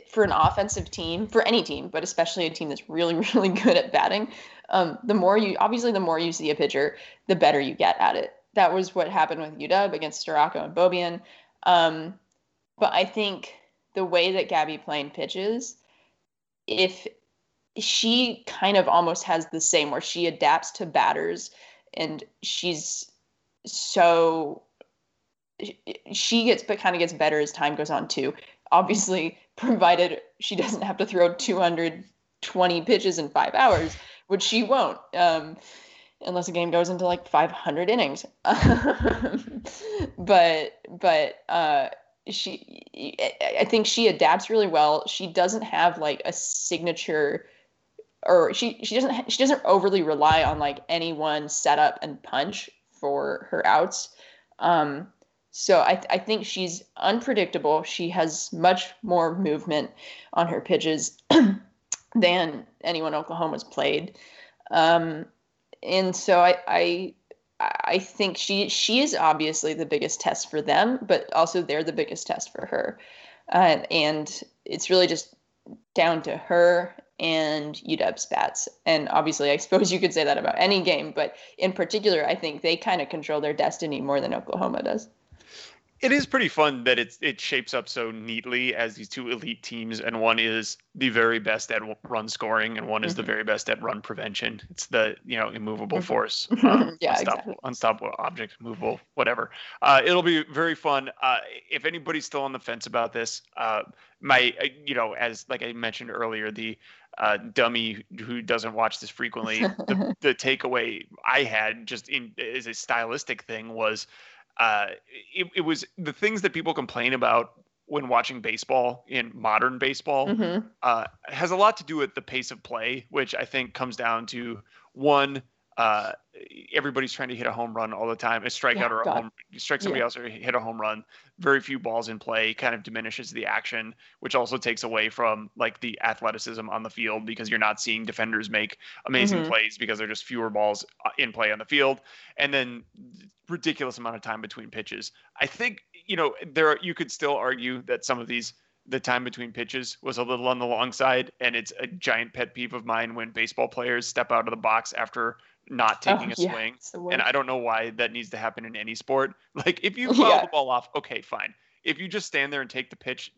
Speaker 2: for an offensive team, for any team, but especially a team that's really, really good at batting, um, the more you, obviously, the more you see a pitcher, the better you get at it. That was what happened with UW against Storako and Beaubien. Um, but I think the way that Gabbie Plain pitches, if she kind of almost has the same where she adapts to batters and she's so she gets but kind of gets better as time goes on too. Obviously, provided she doesn't have to throw 220 pitches in five hours, which she won't, um, unless a game goes into like 500 innings. but but uh, she, I think she adapts really well. She doesn't have like a signature or she she doesn't she doesn't overly rely on like any one setup and punch for her outs. Um, so I, I think she's unpredictable. She has much more movement on her pitches than anyone Oklahoma's played. Um, and so I, I I think she she is obviously the biggest test for them, but also they're the biggest test for her. Uh, and it's really just down to her and UW's bats. And obviously, I suppose you could say that about any game, but in particular, I think they kind of control their destiny more than Oklahoma does
Speaker 1: it is pretty fun that it's it shapes up so neatly as these two elite teams, and one is the very best at run scoring, and one is mm-hmm. the very best at run prevention. It's the you know immovable mm-hmm. force, uh, yeah, unstoppable, exactly. unstoppable object, movable, whatever. Uh, it'll be very fun. Uh, if anybody's still on the fence about this, uh, my uh, you know as like I mentioned earlier, the uh, dummy who doesn't watch this frequently, the, the takeaway I had just in as a stylistic thing was uh, it, it was the things that people complain about when watching baseball in modern baseball mm-hmm. uh, has a lot to do with the pace of play, which I think comes down to one, uh, everybody's trying to hit a home run all the time. A strikeout yeah, or a God. home, strike somebody yeah. else or hit a home run. Very few balls in play kind of diminishes the action, which also takes away from like the athleticism on the field because you're not seeing defenders make amazing mm-hmm. plays because there are just fewer balls uh, in play on the field. And then ridiculous amount of time between pitches. I think you know there are, you could still argue that some of these the time between pitches was a little on the long side, and it's a giant pet peeve of mine when baseball players step out of the box after not oh, taking oh, a yeah, swing. And I don't know why that needs to happen in any sport. Like if you foul yeah. the ball off, okay, fine. If you just stand there and take the pitch,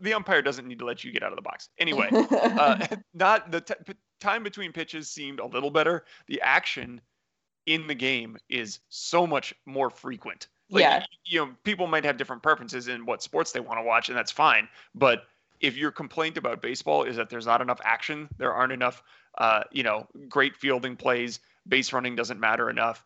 Speaker 1: the umpire doesn't need to let you get out of the box. Anyway, uh, not the t- time between pitches seemed a little better. The action in the game is so much more frequent.
Speaker 2: Like, yeah.
Speaker 1: You know, people might have different preferences in what sports they want to watch, and that's fine. But if your complaint about baseball is that there's not enough action, there aren't enough, uh, you know, great fielding plays, base running doesn't matter enough,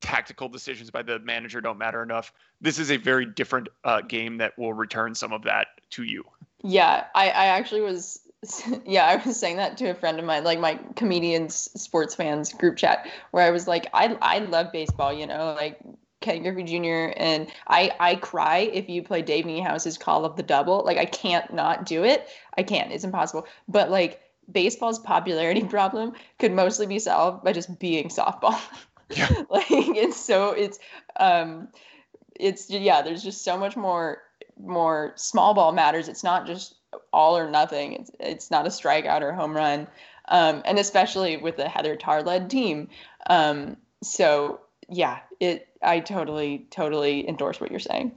Speaker 1: tactical decisions by the manager don't matter enough. This is a very different uh, game that will return some of that to you.
Speaker 2: Yeah, I, I actually was yeah, I was saying that to a friend of mine, like my comedians, sports fans group chat, where I was like, I I love baseball, you know, like Ken Griffey Jr. and I I cry if you play Dave Niehaus's Call of the Double. Like I can't not do it. I can't. It's impossible. But like baseball's popularity problem could mostly be solved by just being softball. Yeah. like it's so it's um it's yeah, there's just so much more more small ball matters. It's not just all or nothing. It's it's not a strikeout or home run. Um, and especially with the Heather Tarr led team. Um, so yeah, it I totally totally endorse what you're saying.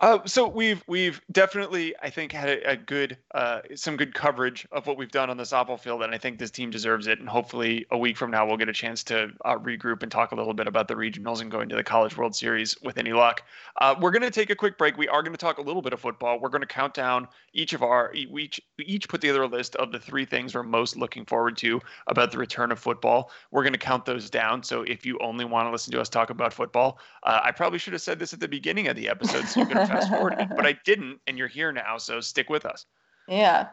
Speaker 1: Uh, so we've we've definitely I think had a, a good uh, some good coverage of what we've done on the softball field, and I think this team deserves it. And hopefully, a week from now, we'll get a chance to uh, regroup and talk a little bit about the regionals and going to the College World Series with any luck. Uh, we're going to take a quick break. We are going to talk a little bit of football. We're going to count down each of our each each put together a list of the three things we're most looking forward to about the return of football. We're going to count those down. So if you only want to listen to us talk about football, uh, I probably should have said this at the beginning of the episode, so fast it, but I didn't, and you're here now, so stick with us.
Speaker 2: Yeah.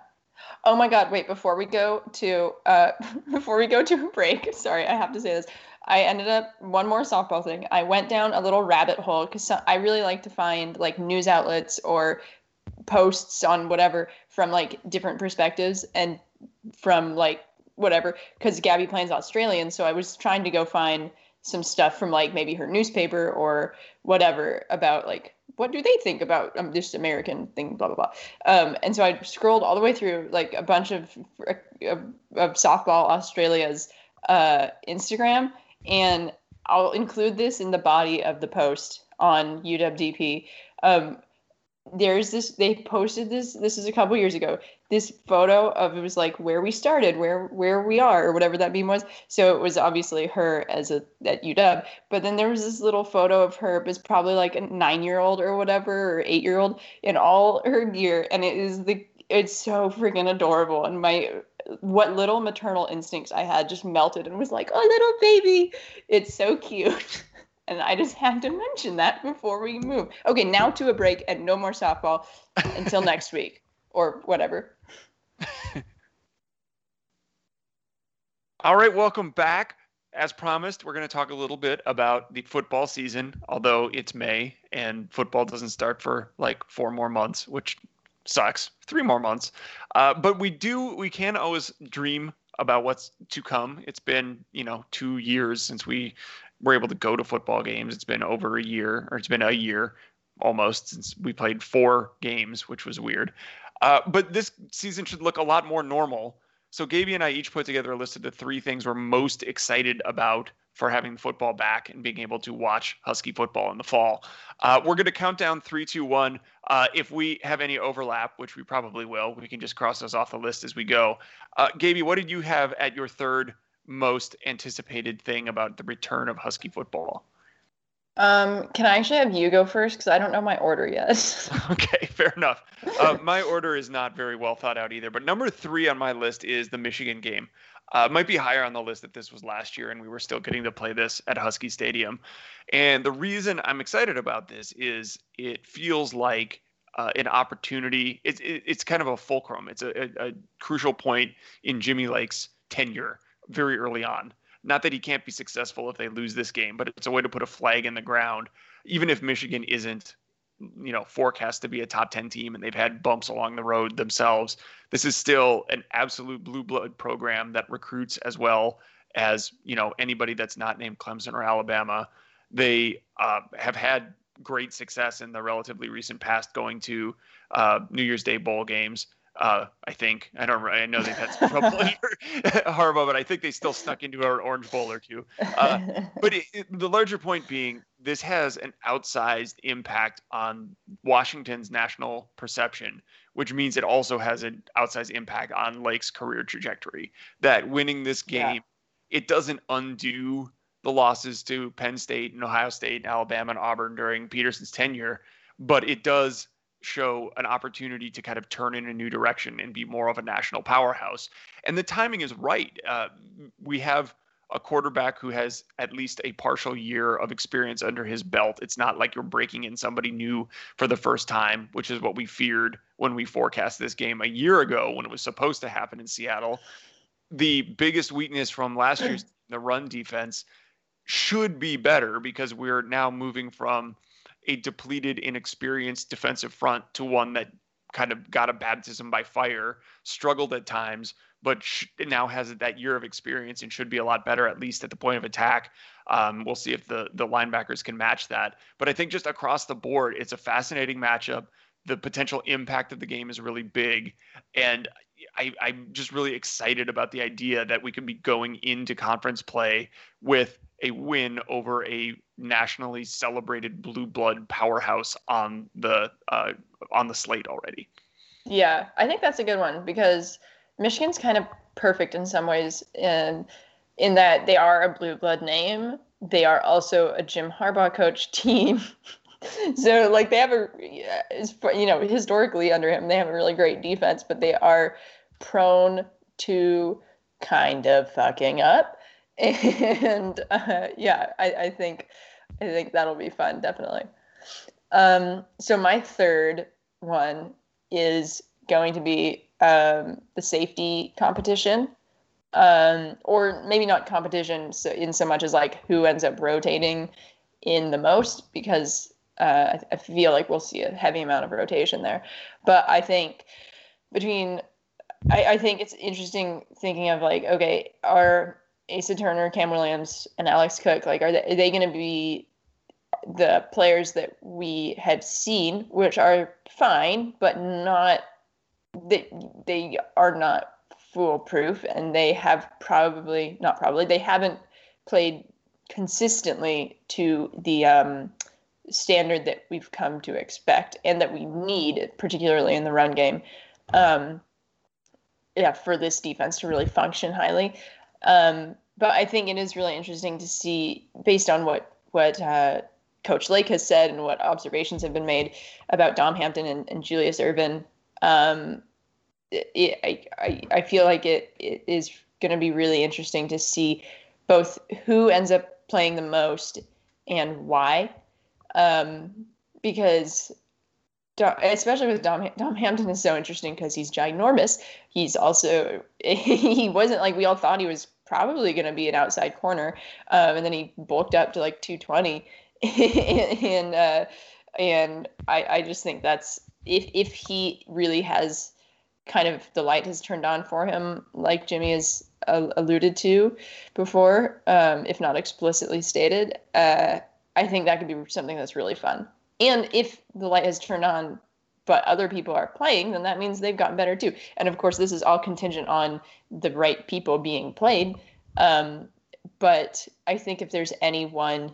Speaker 2: Oh my God! Wait, before we go to uh, before we go to a break, sorry, I have to say this. I ended up one more softball thing. I went down a little rabbit hole because I really like to find like news outlets or posts on whatever from like different perspectives and from like whatever because Gabbie Plain's Australian, so I was trying to go find some stuff from like maybe her newspaper or whatever about like what do they think about um, this American thing, blah blah blah. Um, and so I scrolled all the way through like a bunch of of, of softball Australia's uh, Instagram, and I'll include this in the body of the post on UWDP. Um, there's this they posted this this is a couple years ago this photo of it was like where we started where where we are or whatever that meme was. So it was obviously her as a at uw but then there was this little photo of her was probably like a nine year old or whatever or eight year old in all her gear and it is the it's so freaking adorable and my what little maternal instincts i had just melted and was like oh little baby. It's so cute And I just had to mention that before we move. Okay, now to a break and no more softball until next week or whatever.
Speaker 1: All right, welcome back. As promised, we're going to talk a little bit about the football season, although it's May and football doesn't start for like four more months, which sucks. Three more months. Uh, but we do, we can always dream about what's to come. It's been, you know, two years since we were able to go to football games. It's been over a year, or it's been a year almost since we played four games, which was weird. Uh, but this season should look a lot more normal. So Gaby and I each put together a list of the three things we're most excited about for having football back and being able to watch Husky football in the fall. Uh, we're going to count down three, two, one. Uh, if we have any overlap, which we probably will, we can just cross those off the list as we go. Uh, Gaby, what did you have at your third most anticipated thing about the return of Husky football?
Speaker 2: Um, can I actually have you go first because I don't know my order yet.
Speaker 1: okay, fair enough. Uh, my order is not very well thought out either. But number three on my list is the Michigan game. Uh, might be higher on the list if this was last year and we were still getting to play this at Husky Stadium. And the reason I'm excited about this is it feels like uh, an opportunity. It's it, it's kind of a fulcrum. It's a, a, a crucial point in Jimmy Lake's tenure very early on. Not that he can't be successful if they lose this game, but it's a way to put a flag in the ground, even if Michigan isn't, you know, forecast to be a top 10 team and they've had bumps along the road themselves. This is still an absolute blue blood program that recruits as well as, you know, anybody that's not named Clemson or Alabama. They uh, have had great success in the relatively recent past going to uh, New Year's Day bowl games. Uh, I think I don't. I know they've had some trouble Harbaugh, but I think they still snuck into our Orange Bowl or two. Uh, but it, it, the larger point being, this has an outsized impact on Washington's national perception, which means it also has an outsized impact on Lake's career trajectory. That winning this game, yeah. it doesn't undo the losses to Penn State and Ohio State and Alabama and Auburn during Petersen's tenure, but it does show an opportunity to kind of turn in a new direction and be more of a national powerhouse. And the timing is right. Uh, we have a quarterback who has at least a partial year of experience under his belt. It's not like you're breaking in somebody new for the first time, which is what we feared when we forecast this game a year ago when it was supposed to happen in Seattle. The biggest weakness from last year's the run defense should be better because we're now moving from a depleted, inexperienced defensive front to one that kind of got a baptism by fire, struggled at times, but sh- now has that year of experience and should be a lot better, at least at the point of attack. Um, we'll see if the the linebackers can match that. But I think just across the board, it's a fascinating matchup. The potential impact of the game is really big, and I, I'm just really excited about the idea that we can be going into conference play with a win over a nationally celebrated blue blood powerhouse on the uh, on the slate already.
Speaker 2: Yeah, I think that's a good one because Michigan's kind of perfect in some ways in in that they are a blue blood name. They are also a Jim Harbaugh coach team. so like they have a you know historically under him they have a really great defense, but they are prone to kind of fucking up. And uh, yeah, I, I think I think that'll be fun, definitely. Um, so my third one is going to be um, the safety competition, um, or maybe not competition so in so much as like who ends up rotating in the most, because uh, I, feel like we'll see a heavy amount of rotation there. But I think between, I, I think it's interesting thinking of like, okay, are Asa Turner, Cam Williams, and Alex Cook, like, are they, are they going to be the players that we have seen, which are fine, but not they they are not foolproof, and they have probably not probably they haven't played consistently to the um, standard that we've come to expect and that we need, particularly in the run game. Um, yeah, for this defense to really function highly. Um, but I think it is really interesting to see, based on what what uh, Coach Lake has said and what observations have been made about Dom Hampton and, and Julius Irvin. Um, it, I, I, I feel like it, it is going to be really interesting to see both who ends up playing the most and why. Um, because especially with Dom, Dom Hampton is so interesting because he's ginormous. He's also he wasn't like we all thought he was probably going to be an outside corner, um, and then he bulked up to like 220, and uh, and I I just think that's if if he really has kind of the light has turned on for him, like Jimmy has uh, alluded to before, um, if not explicitly stated. Uh, I think that could be something that's really fun. And if the light has turned on, but other people are playing, then that means they've gotten better too. And of course, this is all contingent on the right people being played. Um, but I think if there's any one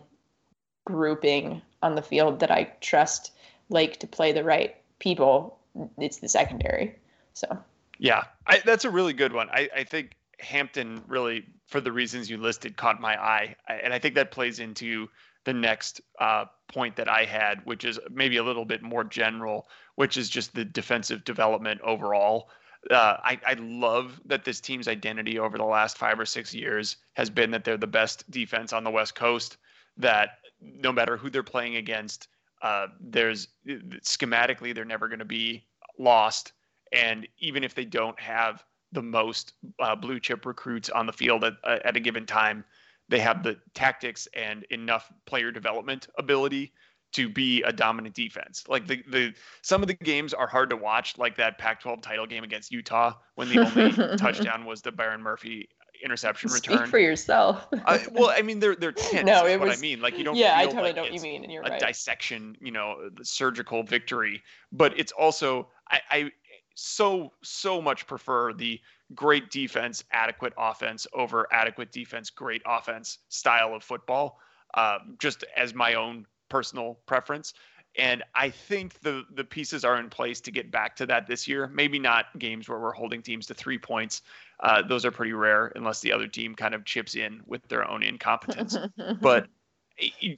Speaker 2: grouping on the field that I trust Lake to play the right people, it's the secondary. So
Speaker 1: yeah, I, that's a really good one. I, I think Hampton really, for the reasons you listed, caught my eye, I, and I think that plays into the next uh, point that I had, which is maybe a little bit more general, which is just the defensive development overall. Uh, I, I love that this team's identity over the last five or six years has been that they're the best defense on the West Coast. That no matter who they're playing against, uh, there's schematically they're never going to be lost and even if they don't have the most uh, blue chip recruits on the field at, at a given time, they have the tactics and enough player development ability to be a dominant defense. Like the the some of the games are hard to watch, like that Pac-12 title game against Utah when the only touchdown was the Byron Murphy interception
Speaker 2: Speak
Speaker 1: return.
Speaker 2: for yourself.
Speaker 1: uh, well, I mean, they're they're tense. no, it was, what I mean. Like you don't.
Speaker 2: Yeah,
Speaker 1: I
Speaker 2: totally
Speaker 1: like
Speaker 2: know what you mean, and you're
Speaker 1: a
Speaker 2: right.
Speaker 1: dissection, you know, surgical victory. But it's also I, I so so much prefer the great defense, adequate offense over adequate defense, great offense style of football. uh, just as my own personal preference. And I think the the pieces are in place to get back to that this year. Maybe not games where we're holding teams to three points. Uh, those are pretty rare unless the other team kind of chips in with their own incompetence. but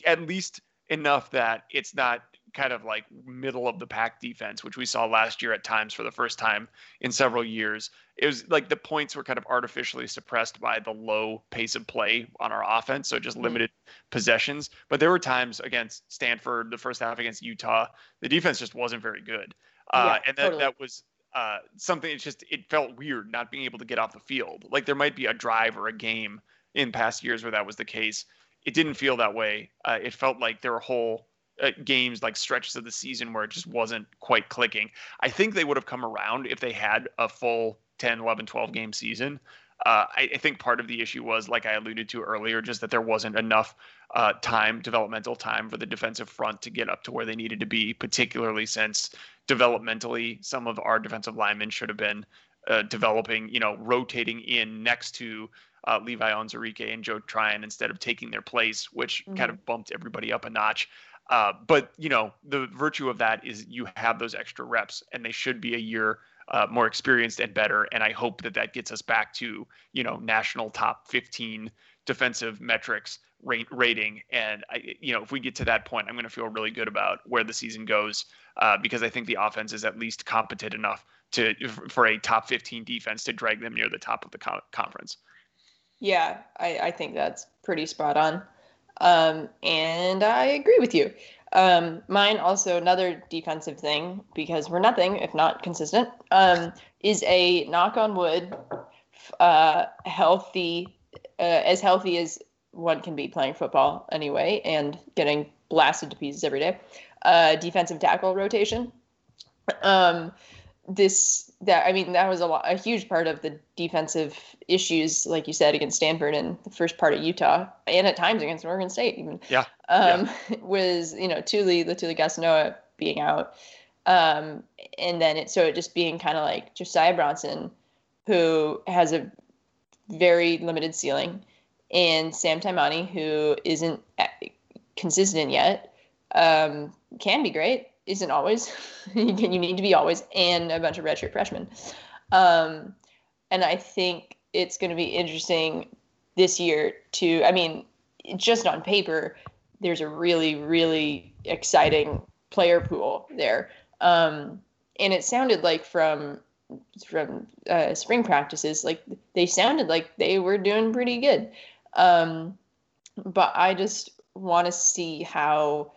Speaker 1: at least enough that it's not kind of like middle of the pack defense, which we saw last year at times for the first time in several years. It was like the points were kind of artificially suppressed by the low pace of play on our offense, so just mm-hmm. limited possessions. But there were times against Stanford, the first half against Utah, the defense just wasn't very good, uh, yeah, and that totally. that was. Uh, something it's just it felt weird not being able to get off the field. Like there might be a drive or a game in past years where that was the case. It didn't feel that way. Uh, it felt like there were whole games like stretches of the season where it just wasn't quite clicking. I think they would have come around if they had a full 10, 11, 12 game season. Uh, I, I, think part of the issue was, like I alluded to earlier, just that there wasn't enough uh, time, developmental time for the defensive front to get up to where they needed to be, particularly since developmentally some of our defensive linemen should have been uh, developing, you know, rotating in next to uh, Levi Onwuzurike and Joe Tryon instead of taking their place, which mm-hmm. kind of bumped everybody up a notch. Uh, but you know, the virtue of that is you have those extra reps, and they should be a year uh, more experienced and better. And I hope that that gets us back to you know national top 15 defensive metrics rate, rating. And I, you know, if we get to that point, I'm going to feel really good about where the season goes uh, because I think the offense is at least competent enough to for a top 15 defense to drag them near the top of the co- conference.
Speaker 2: Yeah, I, I think that's pretty spot on. Um, and I agree with you. Um, mine also another defensive thing because we're nothing if not consistent. Um, is a knock on wood, uh, healthy, uh, as healthy as one can be playing football anyway, and getting blasted to pieces every day. Uh, defensive tackle rotation. Um, this that I mean that was a lot, a huge part of the defensive issues, like you said, against Stanford and the first part of Utah, and at times against Oregon State even.
Speaker 1: Yeah.
Speaker 2: Um, yeah. was you know Tuli Letuligasenoa being out, um, and then it so it just being kind of like Josiah Bronson, who has a very limited ceiling, and Sam Taimani, who isn't consistent yet, um, can be great isn't always. you, need to be always, and a bunch of redshirt freshmen. Um, and I think it's going to be interesting this year to. I mean, just on paper, there's a really, really exciting player pool there. Um, and it sounded like from from uh, spring practices, like they sounded like they were doing pretty good. Um, but I just want to see how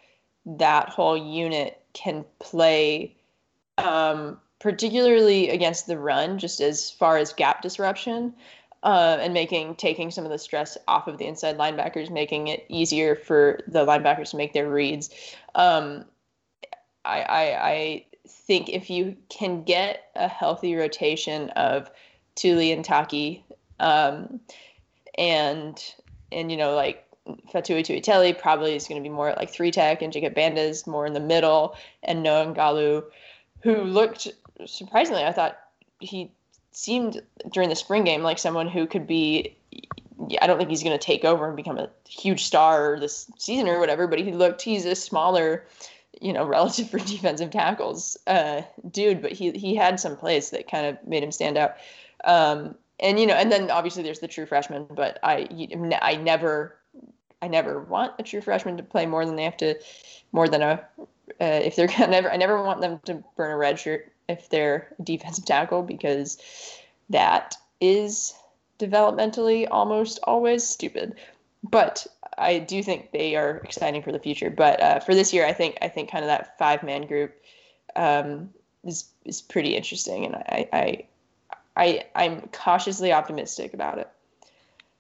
Speaker 2: that whole unit can play, um, particularly against the run, just as far as gap disruption. Uh, and making taking some of the stress off of the inside linebackers, making it easier for the linebackers to make their reads. Um, I, I, I think if you can get a healthy rotation of Tuli and Taki, um, and and you know like Faatui Tuitele probably is going to be more like three tech, and Jacob Bandes is more in the middle, and Noah Ngalu, who looked surprisingly, I thought he seemed during the spring game like someone who could be. I don't think he's going to take over and become a huge star this season or whatever, but he looked he's a smaller, you know, relative for defensive tackles, uh, dude. But he he had some plays that kind of made him stand out. Um, and you know, and then obviously there's the true freshman, but I I never I never want a true freshman to play more than they have to, more than a, uh, if they're gonna never, I never want them to burn a red shirt if they're defensive tackle because that is developmentally almost always stupid. But I do think they are exciting for the future. But uh, for this year, I think I think kind of that five man group um, is is pretty interesting, and I I I I'm cautiously optimistic about it.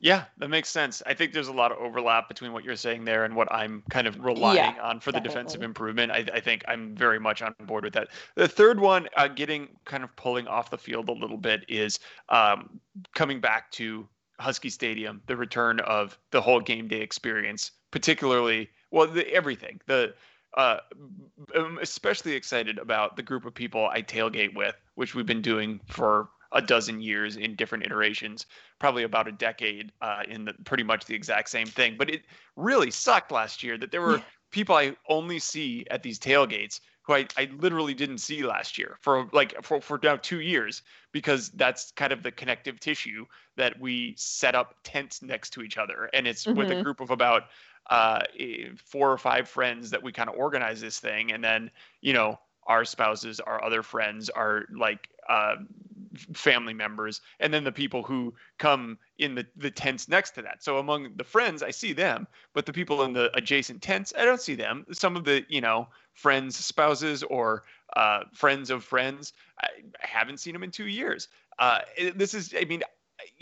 Speaker 1: Yeah, that makes sense. I think there's a lot of overlap between what you're saying there and what I'm kind of relying yeah, on for definitely. the defensive improvement. I, I, think I'm very much on board with that. The third one, uh, getting kind of pulling off the field a little bit, is um, coming back to Husky Stadium, the return of the whole game day experience, particularly, well, the, everything. The uh, I'm especially excited about the group of people I tailgate with, which we've been doing for a dozen years in different iterations, probably about a decade uh, in the pretty much the exact same thing. But it really sucked last year that there were people I only see at these tailgates who I, I literally didn't see last year for like for, for now two years because that's kind of the connective tissue that we set up tents next to each other and it's mm-hmm. with a mm-hmm. group of about uh, four or five friends that we kind of organize this thing and then you know our spouses our other friends are like uh, family members and then the people who come in the, the tents next to that. So among the friends i see them but the people in the adjacent tents i don't see them. Some of the you know friends spouses or uh, friends of friends I, haven't seen them in two years. Uh, this is i mean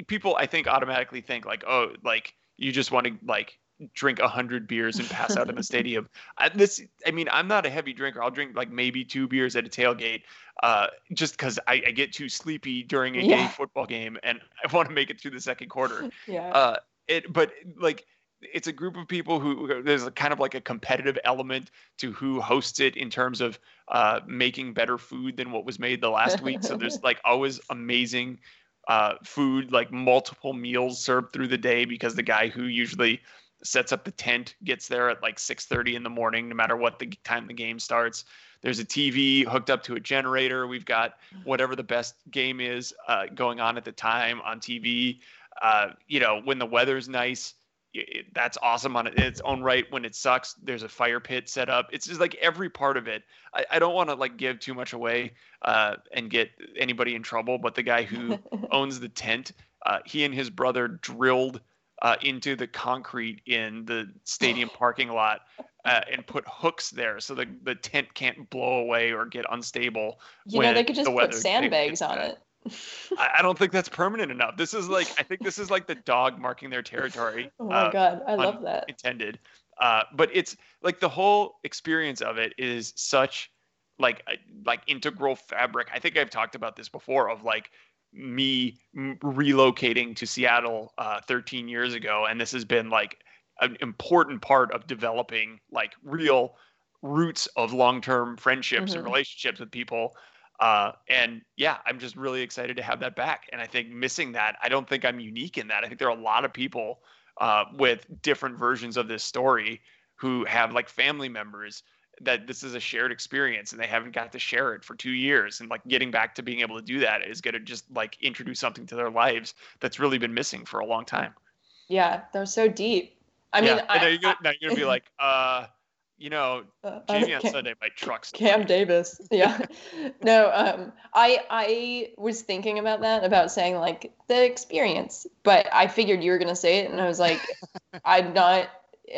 Speaker 1: people i think automatically think like oh like you just want to like drink a hundred beers and pass out in the stadium. I, this, I mean, I'm not a heavy drinker. I'll drink like maybe two beers at a tailgate, uh, just because I, I, get too sleepy during a yeah. football game and I want to make it through the second quarter.
Speaker 2: Yeah. Uh,
Speaker 1: it, but like, it's a group of people who there's a kind of like a competitive element to who hosts it in terms of uh, making better food than what was made the last week. So there's like always amazing uh, food, like multiple meals served through the day because the guy who usually sets up the tent, gets there at like 6:30 in the morning, no matter what the time the game starts. There's a TV hooked up to a generator. We've got whatever the best game is uh, going on at the time on TV. Uh, you know, when the weather's nice, it, that's awesome on its own right. When it sucks, there's a fire pit set up. It's just like every part of it. I, I don't want to like give too much away uh, and get anybody in trouble, but the guy who owns the tent, uh, he and his brother drilled uh, into the concrete in the stadium parking lot uh, and put hooks there so the, the tent can't blow away or get unstable.
Speaker 2: You know, they could just the put sandbags on it.
Speaker 1: I, don't think that's permanent enough. This is like I think this is like the dog marking their territory.
Speaker 2: oh my uh, god, I love that.
Speaker 1: Intended, uh, but it's like the whole experience of it is such like like integral fabric. I think I've talked about this before of like me relocating to Seattle uh, 13 years ago, and this has been like an important part of developing like real roots of long-term friendships mm-hmm. and relationships with people. Uh, and yeah, I'm just really excited to have that back. And I think missing that, I don't think I'm unique in that. I think there are a lot of people uh, with different versions of this story who have like family members that this is a shared experience and they haven't got to share it for two years. And like getting back to being able to do that is going to just like introduce something to their lives that's really been missing for a long time.
Speaker 2: Yeah they're so deep. I mean
Speaker 1: I, now, you're gonna, now you're gonna be like uh you know uh, jamie on sunday my trucks
Speaker 2: cam davis yeah. No um i i was thinking about that about saying like the experience but i figured you were gonna say it and i was like i'm not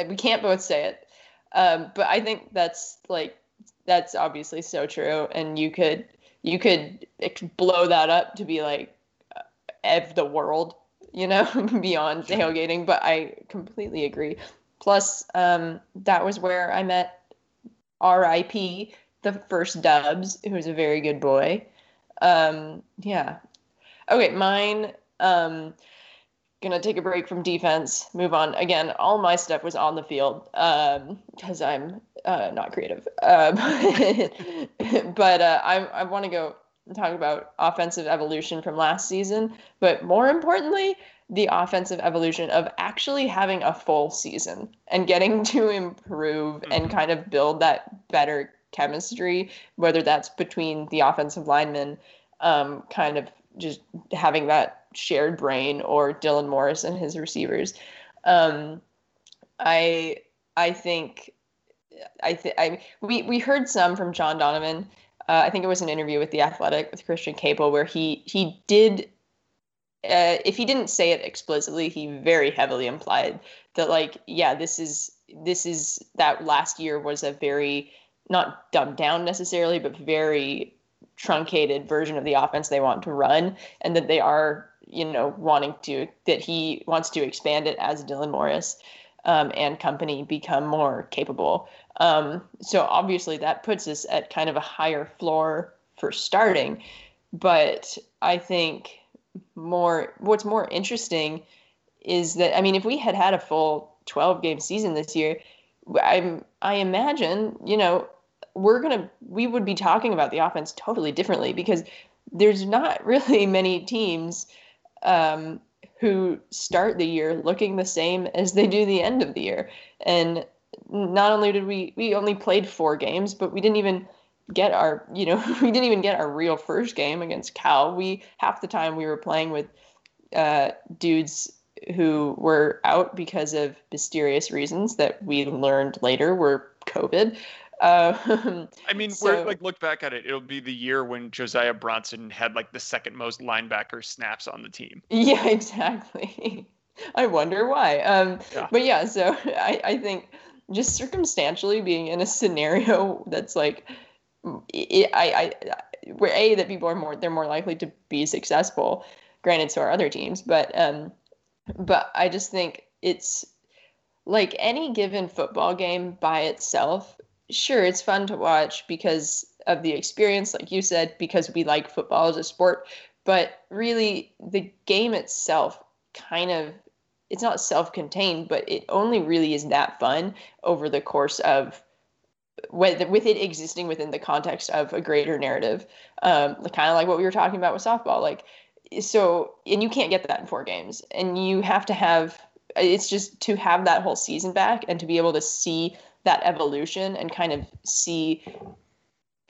Speaker 2: we can't both say it um, but I think that's like that's obviously so true, and you could you could blow that up to be like of the world, you know, beyond tailgating. But I completely agree. Plus, um, that was where I met R.I.P. the first Dubs, who's a very good boy. Um, yeah. Okay, mine. Um, gonna take a break from defense, move on. Again, all my stuff was on the field because um, I'm uh, not creative. Uh, but uh, I, I want to go talk about offensive evolution from last season, but more importantly, the offensive evolution of actually having a full season and getting to improve mm-hmm. and kind of build that better chemistry, whether that's between the offensive linemen, um, kind of just having that shared brain or Dylan Morris and his receivers. Um, I I think I think I we we heard some from John Donovan. Uh, I think it was an interview with the Athletic with Christian Caple where he he did. Uh, if he didn't say it explicitly, he very heavily implied that like yeah, this is this is that last year was a very not dumbed down necessarily, but very truncated version of the offense they want to run, and that they are you know, wanting to that he wants to expand it as Dylan Morris um, and company become more capable. Um, so obviously that puts us at kind of a higher floor for starting. But I think more what's more interesting is that I mean, if we had had a full 12 game season this year, I'm I imagine you know we're gonna we would be talking about the offense totally differently because there's not really many teams um, who start the year looking the same as they do the end of the year. And not only did we we only played four games, but we didn't even get our you know we didn't even get our real first game against Cal. We half the time we were playing with uh, dudes who were out because of mysterious reasons that we learned later were COVID.
Speaker 1: Uh, I mean, so, we're like look back at it. It'll be the year when Josiah Bronson had like the second most linebacker snaps on the team.
Speaker 2: Yeah, exactly. I wonder why. Um, yeah. But yeah, so I, I think just circumstantially being in a scenario that's like, it, I, I, where a that people are more they're more likely to be successful. Granted, so are other teams, but um, but I just think it's like any given football game by itself. Sure, it's fun to watch because of the experience, like you said, because we like football as a sport. But really, the game itself kind of it's not self-contained, but it only really is that fun over the course of with, it existing within the context of a greater narrative, um, kind of like what we were talking about with softball. Like, so, and you can't get that in four games, and you have to have. It's just to have that whole season back and to be able to see that evolution and kind of see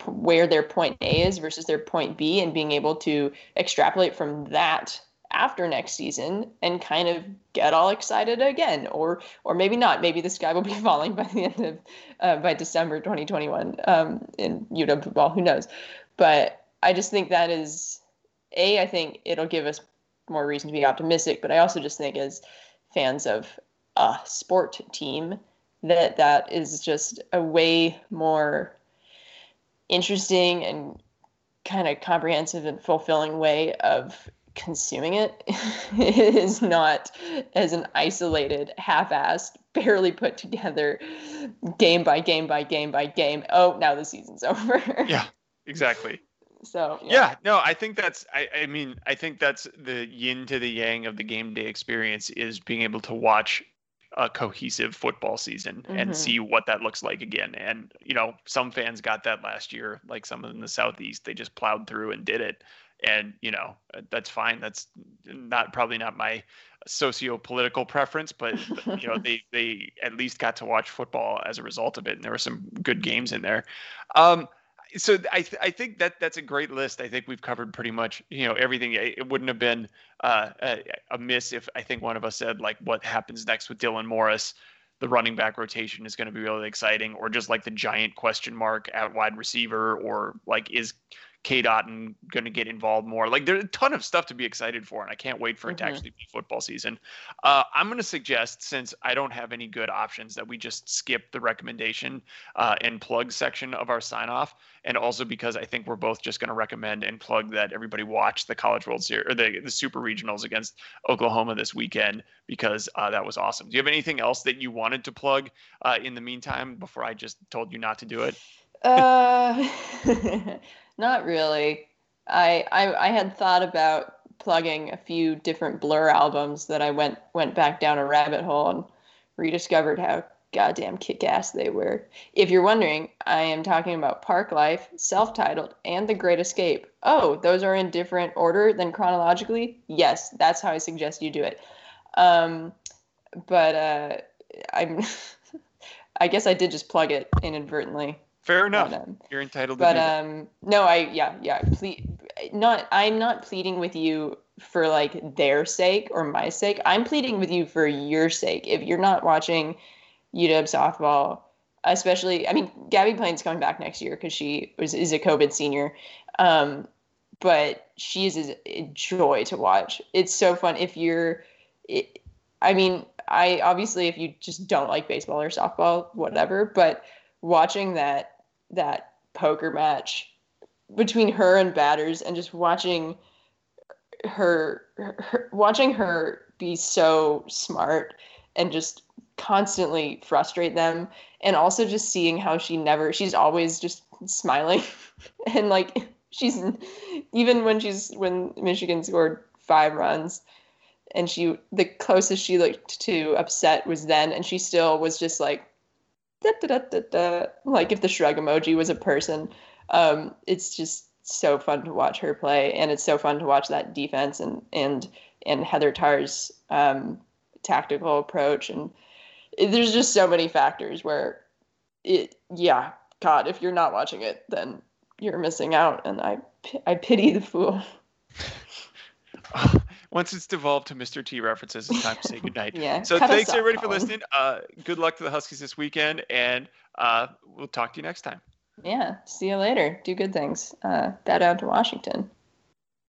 Speaker 2: where their point A is versus their point B, and being able to extrapolate from that after next season and kind of get all excited again or or maybe not. Maybe the sky will be falling by the end of uh, by december 2021 um, in uw football. Who knows? But i just think that is a i think it'll give us more reason to be optimistic but i also just think as fans of a sport team that that is just a way more interesting and kind of comprehensive and fulfilling way of consuming it. it is not as an isolated, half-assed, barely put together game by game by game by game. Oh, now the season's over.
Speaker 1: yeah, exactly.
Speaker 2: So
Speaker 1: yeah. yeah. no, I think that's I, I mean, I think that's the yin to the yang of the game day experience is being able to watch a cohesive football season mm-hmm. and see what that looks like again. And you know, some fans got that last year, like some in the southeast, they just plowed through and did it and you know that's fine that's not probably not my socio-political preference but you know they they at least got to watch football as a result of it and there were some good games in there um, so I, th- I think that that's a great list. I think we've covered pretty much you know everything. It wouldn't have been uh, a, a miss if I think one of us said like what happens next with Dylan Morris. The running back rotation is going to be really exciting, or just like the giant question mark at wide receiver, or like is Cade Otton going to get involved more. Like there's a ton of stuff to be excited for, and I can't wait for it mm-hmm. to actually be football season. Uh, I'm going to suggest, since I don't have any good options, that we just skip the recommendation uh, and plug section of our sign off, and also because I think we're both just going to recommend and plug that everybody watch the College World Series or the the Super Regionals against Oklahoma this weekend because uh, that was awesome. Do you have anything else that you wanted to plug uh, in the meantime before I just told you not to do it?
Speaker 2: Uh. Not really. I, I I had thought about plugging a few different Blur albums that I went went back down a rabbit hole and rediscovered how goddamn kick-ass they were. If you're wondering, I am talking about Parklife, self-titled, and The Great Escape. Oh, those are in different order than chronologically? Yes, that's how I suggest you do it. Um, but uh, I'm I guess I did just plug it inadvertently.
Speaker 1: Fair enough. Um, You're entitled to
Speaker 2: but, um, no, I yeah yeah. Ple- not I'm not pleading with you for like their sake or my sake. I'm pleading with you for your sake. If you're not watching UW softball, especially, I mean, Gabbie Plain's coming back next year because she was is a COVID senior. Um, but she is a joy to watch. It's so fun. If you're, it, I mean, I obviously if you just don't like baseball or softball, whatever. But watching that that poker match between her and batters and just watching her, her, watching her be so smart and just constantly frustrate them and also just seeing how she never she's always just smiling and like she's even when she's when Michigan scored 5 runs and she the closest she looked to upset was then and she still was just like da, da, da, da, like if the shrug emoji was a person. Um, it's just so fun to watch her play, and it's so fun to watch that defense and and and Heather Tarr's um, tactical approach, and it, there's just so many factors where it, yeah, God, if you're not watching it, then you're missing out, and I I pity the fool.
Speaker 1: Once it's devolved to Mr. T references, it's time to say goodnight.
Speaker 2: yeah.
Speaker 1: So thanks everybody for listening. Uh, good luck to the Huskies this weekend, and uh, we'll talk to you next time.
Speaker 2: Yeah. See you later. Do good things. Uh, bow down to Washington.